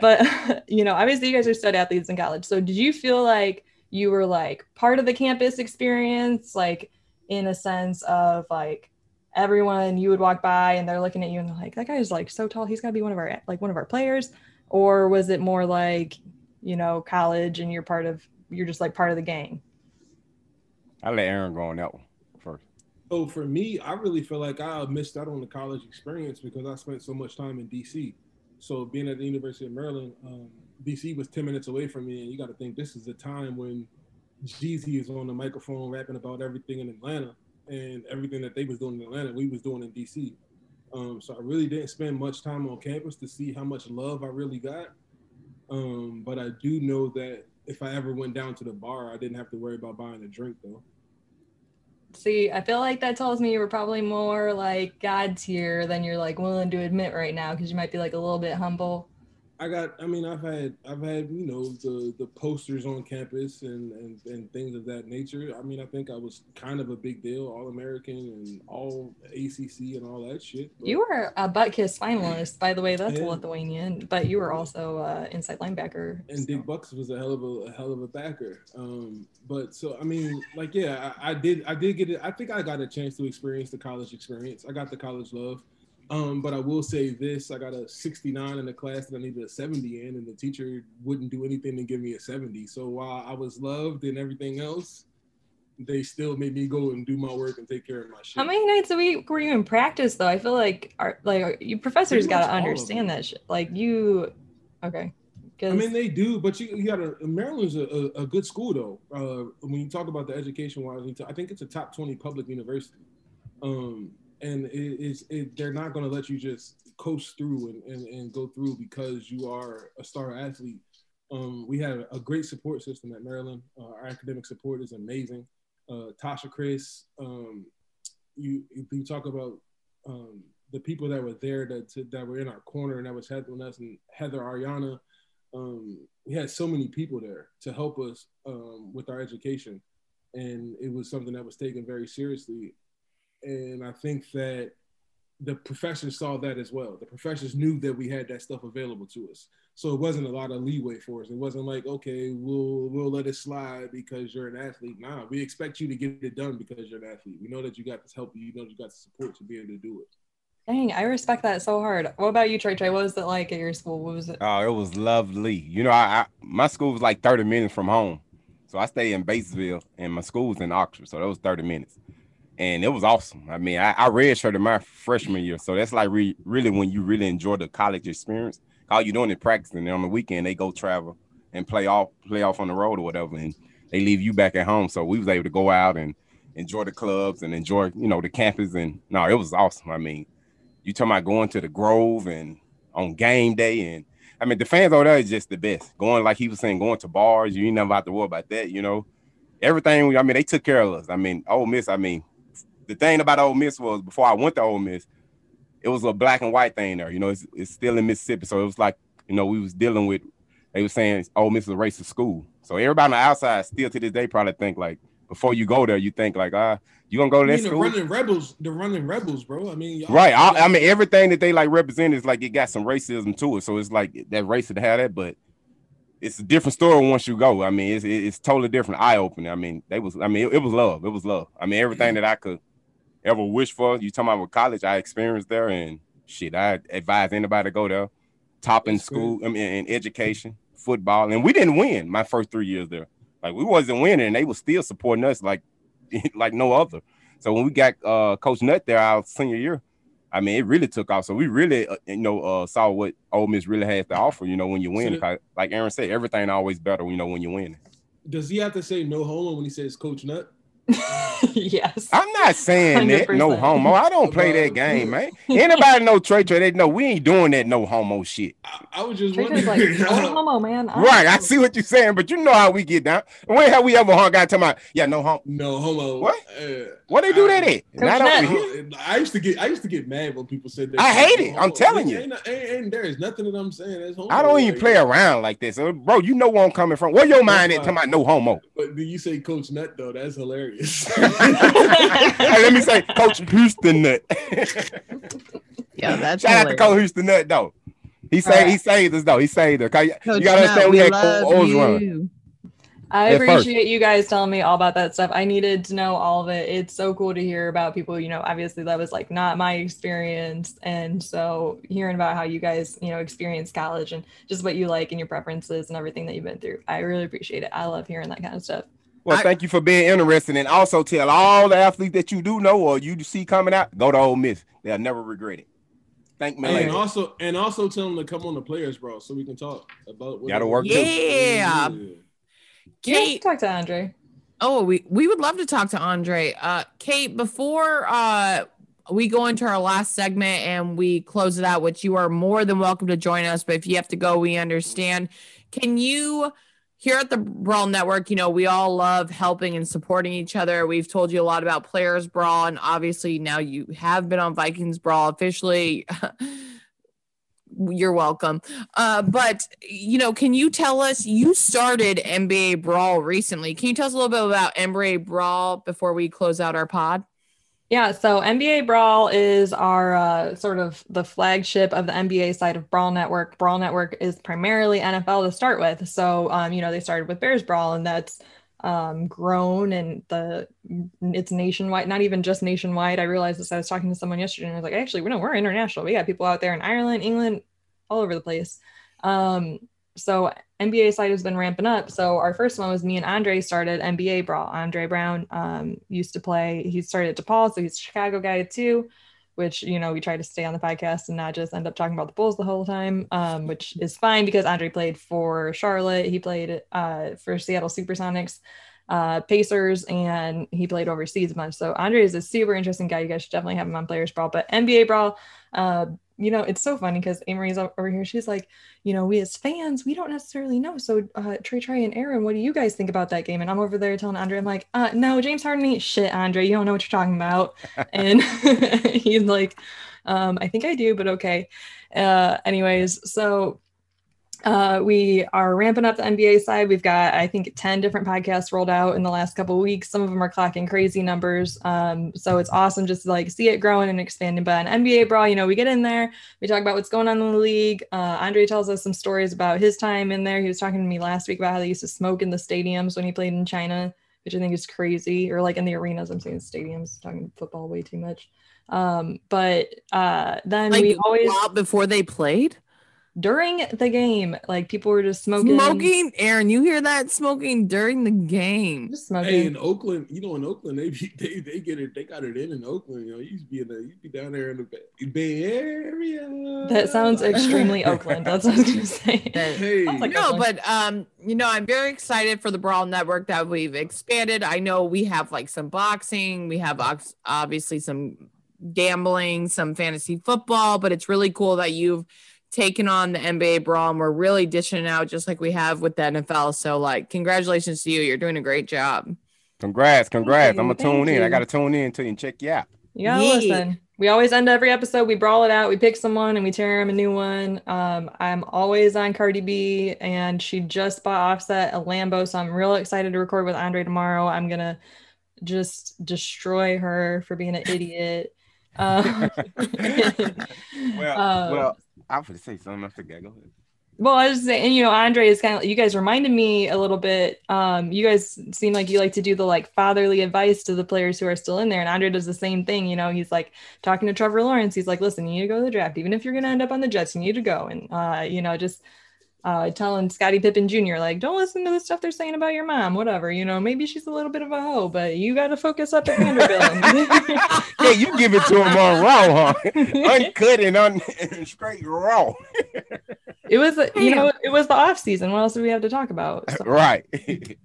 But [LAUGHS] you know, obviously you guys are stud athletes in college. So did you feel like you were like part of the campus experience, like in a sense of like everyone you would walk by and they're looking at you and they're like, that guy is like so tall, he's gotta be one of our like one of our players? Or was it more like, you know, college and you're part of you're just like part of the gang? I let Erin go on that one Oh, for me, I really feel like I missed out on the college experience because I spent so much time in DC. So being at the University of Maryland, um, DC was 10 minutes away from me, and you got to think this is the time when Jeezy is on the microphone rapping about everything in Atlanta and everything that they was doing in Atlanta, we was doing in DC. Um, so I really didn't spend much time on campus to see how much love I really got. Um, but I do know that if I ever went down to the bar, I didn't have to worry about buying a drink though. See, I feel like that tells me you were probably more like God tier than you're like willing to admit right now because you might be like a little bit humble. I got. I mean, I've had. I've had. You know, the the posters on campus and and and things of that nature. I mean, I think I was kind of a big deal, all American and all ACC and all that shit. but- You were a Butkus finalist, by the way. That's Yeah. Lithuanian, but you were also uh, inside linebacker. and Dick Butkus was a hell of a, a hell of a backer. Um, but so I mean, like, yeah, I, I did, I did get it. I think I got a chance to experience the college experience. I got the college love. Um, but I will say this: I got a 69 in the class that I needed a 70 in, and the teacher wouldn't do anything to give me a 70. So while I was loved and everything else, they still made me go and do my work and take care of my shit. How many nights a week were you in practice though? I feel like our like you professors got to understand that shit. Like you, okay. I mean, they do, but you, you got to. Maryland's a, a, a good school, though. Uh, when you talk about the education wise, I think it's a top twenty public university, um, and it, it's it, they're not going to let you just coast through and, and, and go through because you are a star athlete. Um, we have a great support system at Maryland. Uh, our academic support is amazing. Uh, Tasha, Chris, um, you you talk about um, the people that were there that that were in our corner and that was helping us, and Heather Ariana um, we had so many people there to help us um, with our education, and it was something that was taken very seriously. And I think that the professors saw that as well. The professors knew that we had that stuff available to us, so it wasn't a lot of leeway for us. It wasn't like, okay, we'll we'll let it slide because you're an athlete. Nah, we expect you to get it done because you're an athlete. We know that you got this help. You know you got the support to be able to do it. Dang, I respect that so hard. What about you, Trey? Trey, what was it like at your school? What was it? Oh, it was lovely. You know, I, I my school was like 30 minutes from home. So I stayed in Batesville and my school was in Oxford. So that was 30 minutes. And it was awesome. I mean, I, I redshirted my freshman year. So that's like re- really when you really enjoy the college experience. All you doing is practicing. And on the weekend, they go travel and play off play off on the road or whatever. And they leave you back at home. So we was able to go out and enjoy the clubs and enjoy, you know, the campus. And no, it was awesome. I mean, you talking about going to the Grove and on game day, and I mean the fans over there is just the best. Going like he was saying, going to bars, you ain't never have to worry about that. You know, everything. I mean, they took care of us. I mean, Ole Miss. I mean, the thing about Ole Miss was before I went to Ole Miss, it was a black and white thing there. You know, it's, it's still in Mississippi, so it was like you know we was dealing with. They were saying Ole Miss is a racist school, so everybody on the outside still to this day probably think like before you go there, you think like ah you gonna go to I that mean, the school? running rebels, the running rebels, bro. I mean, Right. I, I mean, everything that they like represent is like it got some racism to it. So it's like that racist to have that, but it's a different story once you go. I mean, it's it's totally different, eye opening. I mean, they was. I mean, it, it was love. It was love. I mean, everything that I could ever wish for. You talking about with college? I experienced there, and shit, I advise anybody to go there. Top in school, I mean, in education, football, and we didn't win my first three years there. Like we wasn't winning, and they was still supporting us like [LAUGHS] like no other. So when we got uh Coach Nutt there our senior year, I mean it really took off. So we really uh, you know uh saw what Ole Miss really has to offer. You know when you win, So- like Aaron said, everything always better. You know when you win. Does he have to say no homo when he says Coach Nutt? [LAUGHS] yes. I'm not saying that no homo. I don't play that game, man. [LAUGHS] Anybody know Trey Trey? They know we ain't doing that no homo shit. I was just Trey Trey's like, oh, [LAUGHS] homo, man. I'm- Right, I see what you're saying, but you know how we get down. When have we ever hung out talking about yeah, no homo? No homo. What? Uh, What they do that at? Not over I, here. I used to get I used to get mad when people said that. I hate it. No I'm telling you. Ain't, ain't, ain't- there is nothing that I'm saying that's homo. I don't even Like, play around like this. Bro, you know where I'm coming from. Where your mind at why- talking about no homo? But you say Coach Nutt though? That's hilarious. [LAUGHS] hey, let me say Coach Houston Nutt. [LAUGHS] Yeah, that's Shout out to Coach Houston Nutt though. He saved he saved us though. He saved us. 'Cause You Coach gotta Nut, understand we we had love Cole Orgeron. you. I At first. appreciate you guys telling me all about that stuff. I needed to know all of it. It's so cool to hear about people, you know, obviously that was like not my experience. And so hearing about how you guys, you know, experience college and just what you like and your preferences and everything that you've been through. I really appreciate it. I love hearing that kind of stuff. Well, thank you for being interested, and also tell all the athletes that you do know or you see coming out, go to Ole Miss. They'll never regret it. Thank me and later. also and also tell them to come on the players, bro, so we can talk about what Gotta work too. Yeah. Kate, talk to Andre. Oh, we we would love to talk to Andre. Uh, Kate, before uh we go into our last segment and we close it out, which you are more than welcome to join us. But if you have to go, we understand. Can you? Here at the Brawl Network, you know, we all love helping and supporting each other. We've told you a lot about Players Brawl, and obviously now you have been on Vikings Brawl officially. [LAUGHS] you're welcome. Uh, but you know, can you tell us you started NBA Brawl recently? Can you tell us a little bit about NBA Brawl before we close out our pod? Yeah, so NBA Brawl is our uh, sort of the flagship of the NBA side of Brawl Network. Brawl Network is primarily NFL to start with. So, um, you know, they started with Bears Brawl, and that's um, grown and the it's nationwide, not even just nationwide. I realized this. I was talking to someone yesterday, and I was like, actually, we know we're international. We got people out there in Ireland, England, all over the place. Um, so NBA side has been ramping up. So our first one was me and Andre started NBA Brawl. Andre Brown um, used to play. He started at DePaul, so he's a Chicago guy too. Which you know we try to stay on the podcast and not just end up talking about the Bulls the whole time, um, which is fine because Andre played for Charlotte. He played uh, for Seattle SuperSonics uh, Pacers, and he played overseas a bunch. So Andre is a super interesting guy. You guys should definitely have him on Players Brawl. But NBA Brawl, uh, you know, it's so funny because Amory's over here. She's like, you know, we as fans, we don't necessarily know. So uh, Trey, Trey, and Aaron, what do you guys think about that game? And I'm over there telling Andre, I'm like, uh, no, James Harden ain't shit, Andre. You don't know what you're talking about. [LAUGHS] and [LAUGHS] he's like, um, I think I do, but okay. Uh, anyways, so uh, we are ramping up the NBA side. We've got, I think, 10 different podcasts rolled out in the last couple of weeks. Some of them are clocking crazy numbers. Um, so it's awesome just to like see it growing and expanding. But on NBA Brawl, you know, we get in there, we talk about what's going on in the league. Uh, Andre tells us some stories about his time in there. He was talking to me last week about how they used to smoke in the stadiums when he played in China, which I think is crazy, or like in the arenas. I'm saying stadiums, talking football way too much. Um, but uh, then Like, we always before they played during the game, like people were just smoking. smoking. Aaron, you hear that? Smoking during the game. Just Hey, in Oakland, you know, in Oakland, they be, [LAUGHS] they they get it, they got it in in Oakland. You know, you used to be in the, you be down there in the Bay, Bay Area. That sounds extremely [LAUGHS] Oakland. That's what I was gonna say. Hey, no, but um, you know, I'm very excited for the Brawl Network that we've expanded. I know we have like some boxing, we have ox- obviously some gambling, some fantasy football, but it's really cool that you've taken on the NBA Brawl and we're really dishing it out just like we have with the NFL. So, like, congratulations to you. You're doing a great job. Congrats, congrats. you, I'm gonna thank tune in. I gotta tune in to you and check you out. You gotta Yeah. listen. We always end every episode. We brawl it out. We pick someone and we tear them a new one. Um, I'm always on Cardi B, and she just bought Offset a Lambo, so I'm real excited to record with Andre tomorrow. I'm gonna just destroy her for being an idiot. [LAUGHS] Um, [LAUGHS] Well, um, well, I was gonna say something. I forgot. Go ahead. Well, I was just saying, you know, Andre is kind of you guys reminded me a little bit. Um, you guys seem like you like to do the like fatherly advice to the players who are still in there, and Andre does the same thing. You know, he's like talking to Trevor Lawrence. He's like, "Listen, you need to go to the draft, even if you're gonna end up on the Jets. You need to go." And uh, you know, just uh, telling Scottie Pippen Jr. like, "Don't listen to the stuff they're saying about your mom. Whatever, you know, maybe she's a little bit of a hoe, but you got to focus up at Vanderbilt." [LAUGHS] Yeah, you give it to him on raw, huh? [LAUGHS] Uncut and, un- and straight raw. [LAUGHS] it was, you know, it was the off season. What else do we have to talk about? So- right. The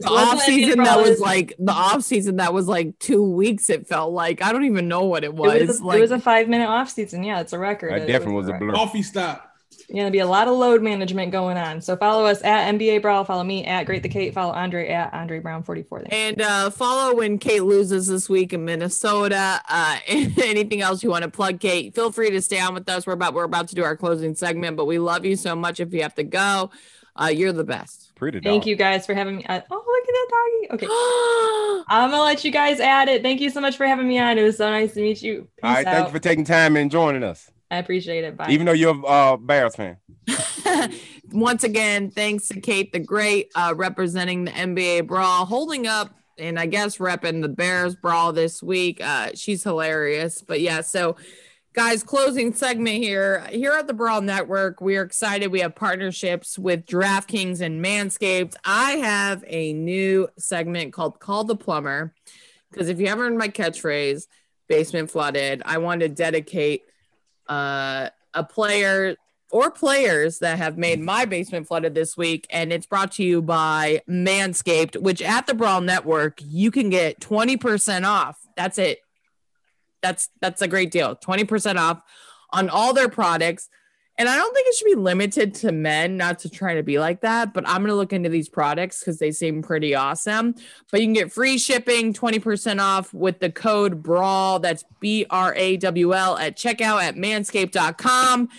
Wasn't off it season April that was like the off season that was like two weeks. It felt like I don't even know what it was. It was, a, like it was a five minute off season. Yeah, it's a record. That It definitely was a record. blur. Coffee stop. Gonna be a lot of load management going on. So follow us at NBA Brawl. Follow me at Great the Kate. Follow Andre at Andre Brown 44. And uh, follow when Kate loses this week in Minnesota. Uh, [LAUGHS] anything else you want to plug, Kate? Feel free to stay on with us. We're about we're about to do our closing segment, but we love you so much. If you have to go, uh, you're the best. Pretty Thank you guys for having me. Uh, oh, look at that doggy. Okay. [GASPS] I'm gonna let you guys add it. Thank you so much for having me on. It was so nice to meet you. Peace All right, out. thank you for taking time and joining us. I appreciate it. Bye. Even though you're a uh, Bears fan. [LAUGHS] Once again, thanks to Kate the Great, uh, representing the NBA Brawl, holding up and I guess repping the Bears Brawl this week. Uh, she's hilarious. But yeah, so guys, closing segment here. Here at the Brawl Network, we are excited. We have partnerships with DraftKings and Manscaped. I have a new segment called Call the Plumber. Because if you haven't heard my catchphrase, basement flooded, I want to dedicate uh, a player or players that have made my basement flooded this week. And it's brought to you by Manscaped, which at the Brawl Network, you can get 20% off. That's it. That's that's a great deal. 20% off on all their products. And I don't think it should be limited to men, not to try to be like that, but I'm going to look into these products because they seem pretty awesome. But you can get free shipping, 20% off with the code BRAWL. That's B R A W L at checkout at manscaped.com.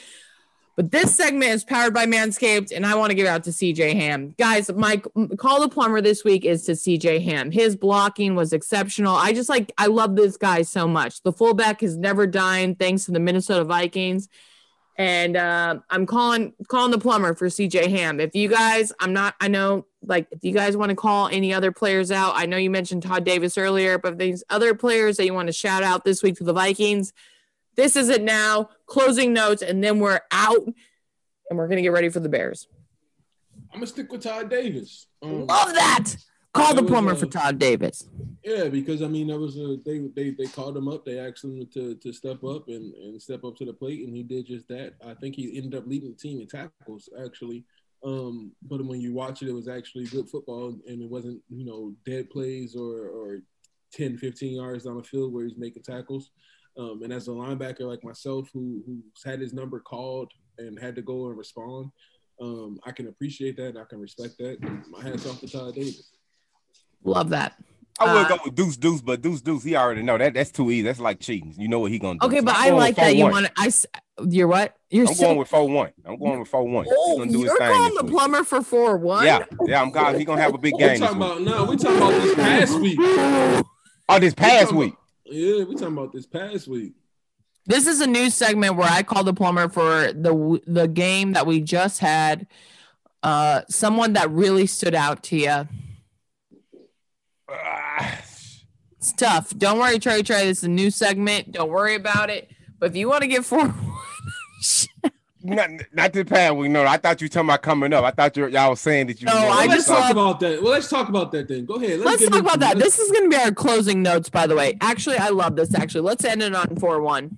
But this segment is powered by Manscaped, and I want to give it out to CJ Ham. Guys, my call the plumber this week is to CJ Ham. His blocking was exceptional. I just like, I love this guy so much. The fullback has never dined thanks to the Minnesota Vikings. And uh, I'm calling calling the plumber for CJ Ham. If you guys, I'm not, I know, like, if you guys want to call any other players out, I know you mentioned Todd Davis earlier, but these other players that you want to shout out this week to the Vikings, this is it now. Closing notes, and then we're out, and we're gonna get ready for the Bears. I'm gonna stick with Todd Davis. Um, Love that. Call the plumber uh, for Todd Davis. Yeah, because I mean, that was a they they they called him up. They asked him to to step up and and step up to the plate, and he did just that. I think he ended up leading the team in tackles actually. Um, but when you watch it, it was actually good football, and it wasn't you know dead plays or or 10, 15 yards down the field where he's making tackles. Um, and as a linebacker like myself, who who's had his number called and had to go and respond, um, I can appreciate that and I can respect that. My hats off to Todd Davis. Love that. I would Uh, go with Deuce Deuce, but Deuce Deuce, he already know that that's too easy. That's like cheating. You know what he gonna do. Okay, So but I'm I like that you want to. I. s- You're what? You're I'm so. going with four one. I'm going with four one. oh, gonna do his you're thing calling this the week. plumber for four one. Yeah, yeah. I'm calling. He gonna have a big [LAUGHS] game. This talking about no, we talking about this past week. [LAUGHS] Oh, this past talking week. Yeah, we talking about this past week. This is a new segment where I call the plumber for the the game that we just had. Uh, someone that really stood out to you. It's tough. Don't worry, Trey. Trey. This is a new segment. Don't worry about it. But if you want to get four, [LAUGHS] Not, not this past week. No, I thought you were talking about coming up. I thought you y'all was saying that you. No, were I let's just talk love- about that. Well, let's talk about that then. Go ahead. let's get talk into about that. it. This is going to be our closing notes, by the way. Actually, I love this. Actually, let's end it on four one.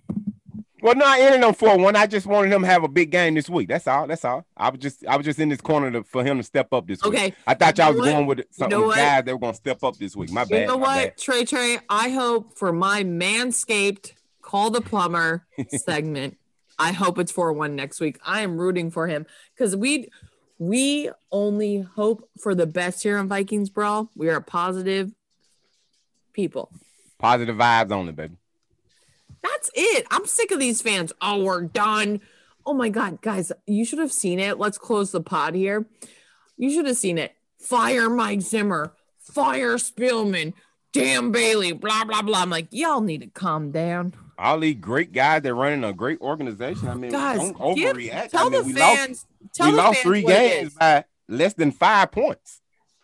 Well, no, I ended on four one. I just wanted him to have a big game this week. That's all. That's all. I was just I was just in this corner to, for him to step up this week. Okay. I thought y'all was what? going with some You know guys that were gonna step up this week. My bad. You know my bad. what, Trey Trey? I hope for my manscaped call the plumber [LAUGHS] segment. I hope it's 4-1 next week. I am rooting for him because we we only hope for the best here on Vikings Brawl. We are positive people. Positive vibes only, baby. That's it. I'm sick of these fans. Oh, we're done. Oh my God, guys, you should have seen it. Let's close the pod here. You should have seen it. Fire Mike Zimmer, fire Spielman, Dan Bailey, blah, blah, blah. I'm like, y'all need to calm down. All these great guys that running a great organization. I mean, Guys, don't overreact. tell I mean, the we fans- lost, we lost three games by less than five points.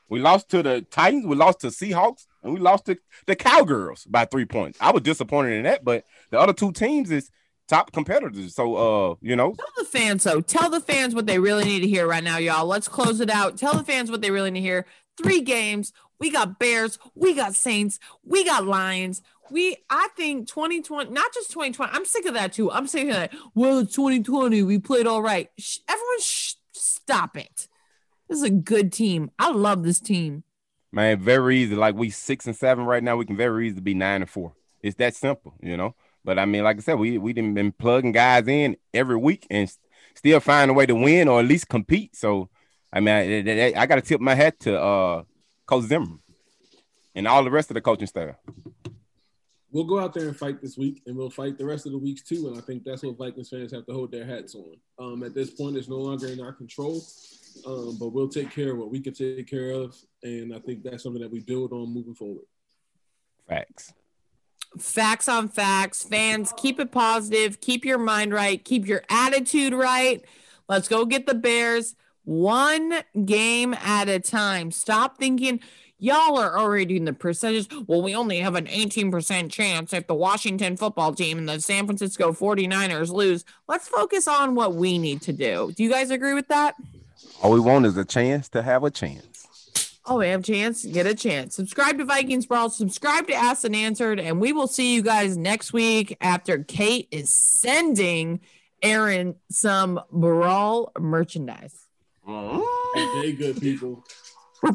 We lost to the Titans, we lost to Seahawks, and we lost to the Cowgirls by three points. I was disappointed in that, but the other two teams is top competitors. So uh, you know, Tell the fans, so tell the fans what they really need to hear right now, y'all. Let's close it out. Tell the fans what they really need to hear. Three games. We got Bears. We got Saints. We got Lions. We, I think 2020, not just 2020. I'm sick of that too. I'm sick of that. Well, it's 2020. We played all right. Everyone, stop it. This is a good team. I love this team. Man, very easy. Like we six and seven right now, we can very easily be nine and four. It's that simple, you know. But I mean, like I said, we we done been plugging guys in every week and still find a way to win or at least compete. So I mean, I, I, got to tip my hat to uh, Coach Zimmer and all the rest of the coaching staff. We'll go out there and fight this week, and we'll fight the rest of the weeks too. And I think that's what Vikings fans have to hold their hats on. Um, at this point, it's no longer in our control, um, but we'll take care of what we can take care of, and I think that's something that we build on moving forward. Facts. facts on facts. Fans, keep it positive, keep your mind right, keep your attitude right. Let's go get the Bears one game at a time. Stop thinking y'all are already in the percentages. Well, we only have an 18% chance if the Washington football team and the San Francisco 49ers lose. Let's focus on what we need to do. Do you guys agree with that? All we want is a chance to have a chance. Oh, we have a chance. Get a chance. Subscribe to Vikings Brawl. Subscribe to Asked and Answered. And we will see you guys next week after Kate is sending Aaron some Brawl merchandise. Okay, good people. [LAUGHS]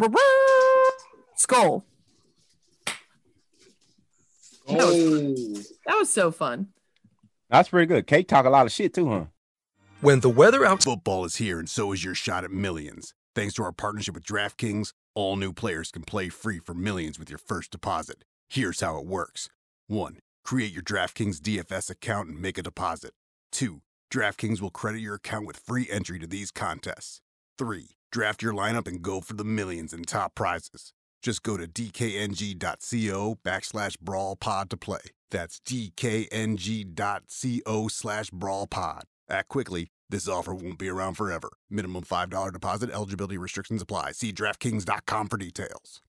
Skull. That was, Oh, that was so fun. That's pretty good. Kate talk a lot of shit too, huh? When the weather out Football is here, and so is your shot at millions. Thanks to our partnership with DraftKings, all new players can play free for millions with your first deposit. Here's how it works 1. Create your DraftKings DFS account and make a deposit. 2. DraftKings will credit your account with free entry to these contests. 3. Draft your lineup and go for the millions in top prizes. Just go to dkng.co backslash brawl pod to play. That's dkng.co slash brawl pod. Act quickly. This offer won't be around forever. Minimum $5 deposit. Eligibility restrictions apply. See DraftKings.com for details.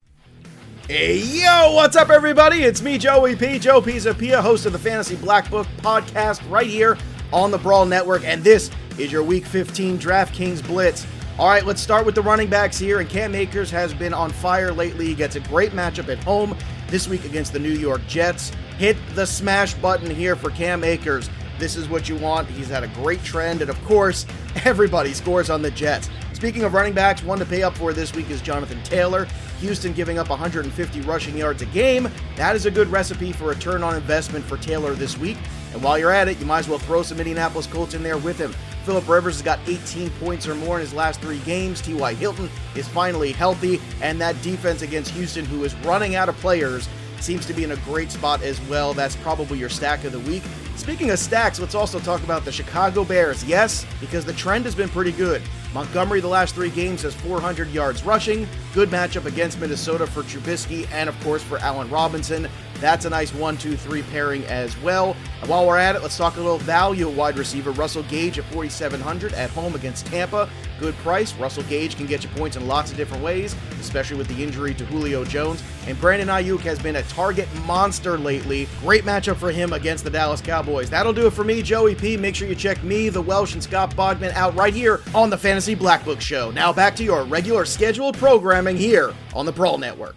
Hey yo, what's up, everybody? It's me, Joey P. Joe Pisapia, host of the Fantasy Black Book podcast, right here on the Brawl Network. And this is your Week 15 DraftKings Blitz. All right, let's start with the running backs here. And Cam Akers has been on fire lately. He gets a great matchup at home this week against the New York Jets. Hit the smash button here for Cam Akers. This is what you want. He's had a great trend, and of course, [LAUGHS] everybody scores on the Jets. Speaking of running backs, one to pay up for this week is Jonathan Taylor. Houston giving up 150 rushing yards a game. That is a good recipe for a return on investment for Taylor this week. And while you're at it, you might as well throw some Indianapolis Colts in there with him. Philip Rivers has got 18 points or more in his last three games. T.Y. Hilton is finally healthy, and that defense against Houston, who is running out of players, seems to be in a great spot as well. That's probably your stack of the week. Speaking of stacks, let's also talk about the Chicago Bears. Yes, because the trend has been pretty good. Montgomery, the last three games, has 400 yards rushing. Good matchup against Minnesota for Trubisky and, of course, for Allen Robinson. That's a nice one, two, three pairing as well. And while we're at it, let's talk a little value wide receiver. Russell Gage at 4,700 at home against Tampa. Good price. Russell Gage can get you points in lots of different ways, especially with the injury to Julio Jones. And Brandon Aiyuk has been a target monster lately. Great matchup for him against the Dallas Cowboys. That'll do it for me, Joey P. Make sure you check me, the Welsh, and Scott Bogman out right here on the Fantasy Black Book Show. Now back to your regular scheduled programming here on the Brawl Network.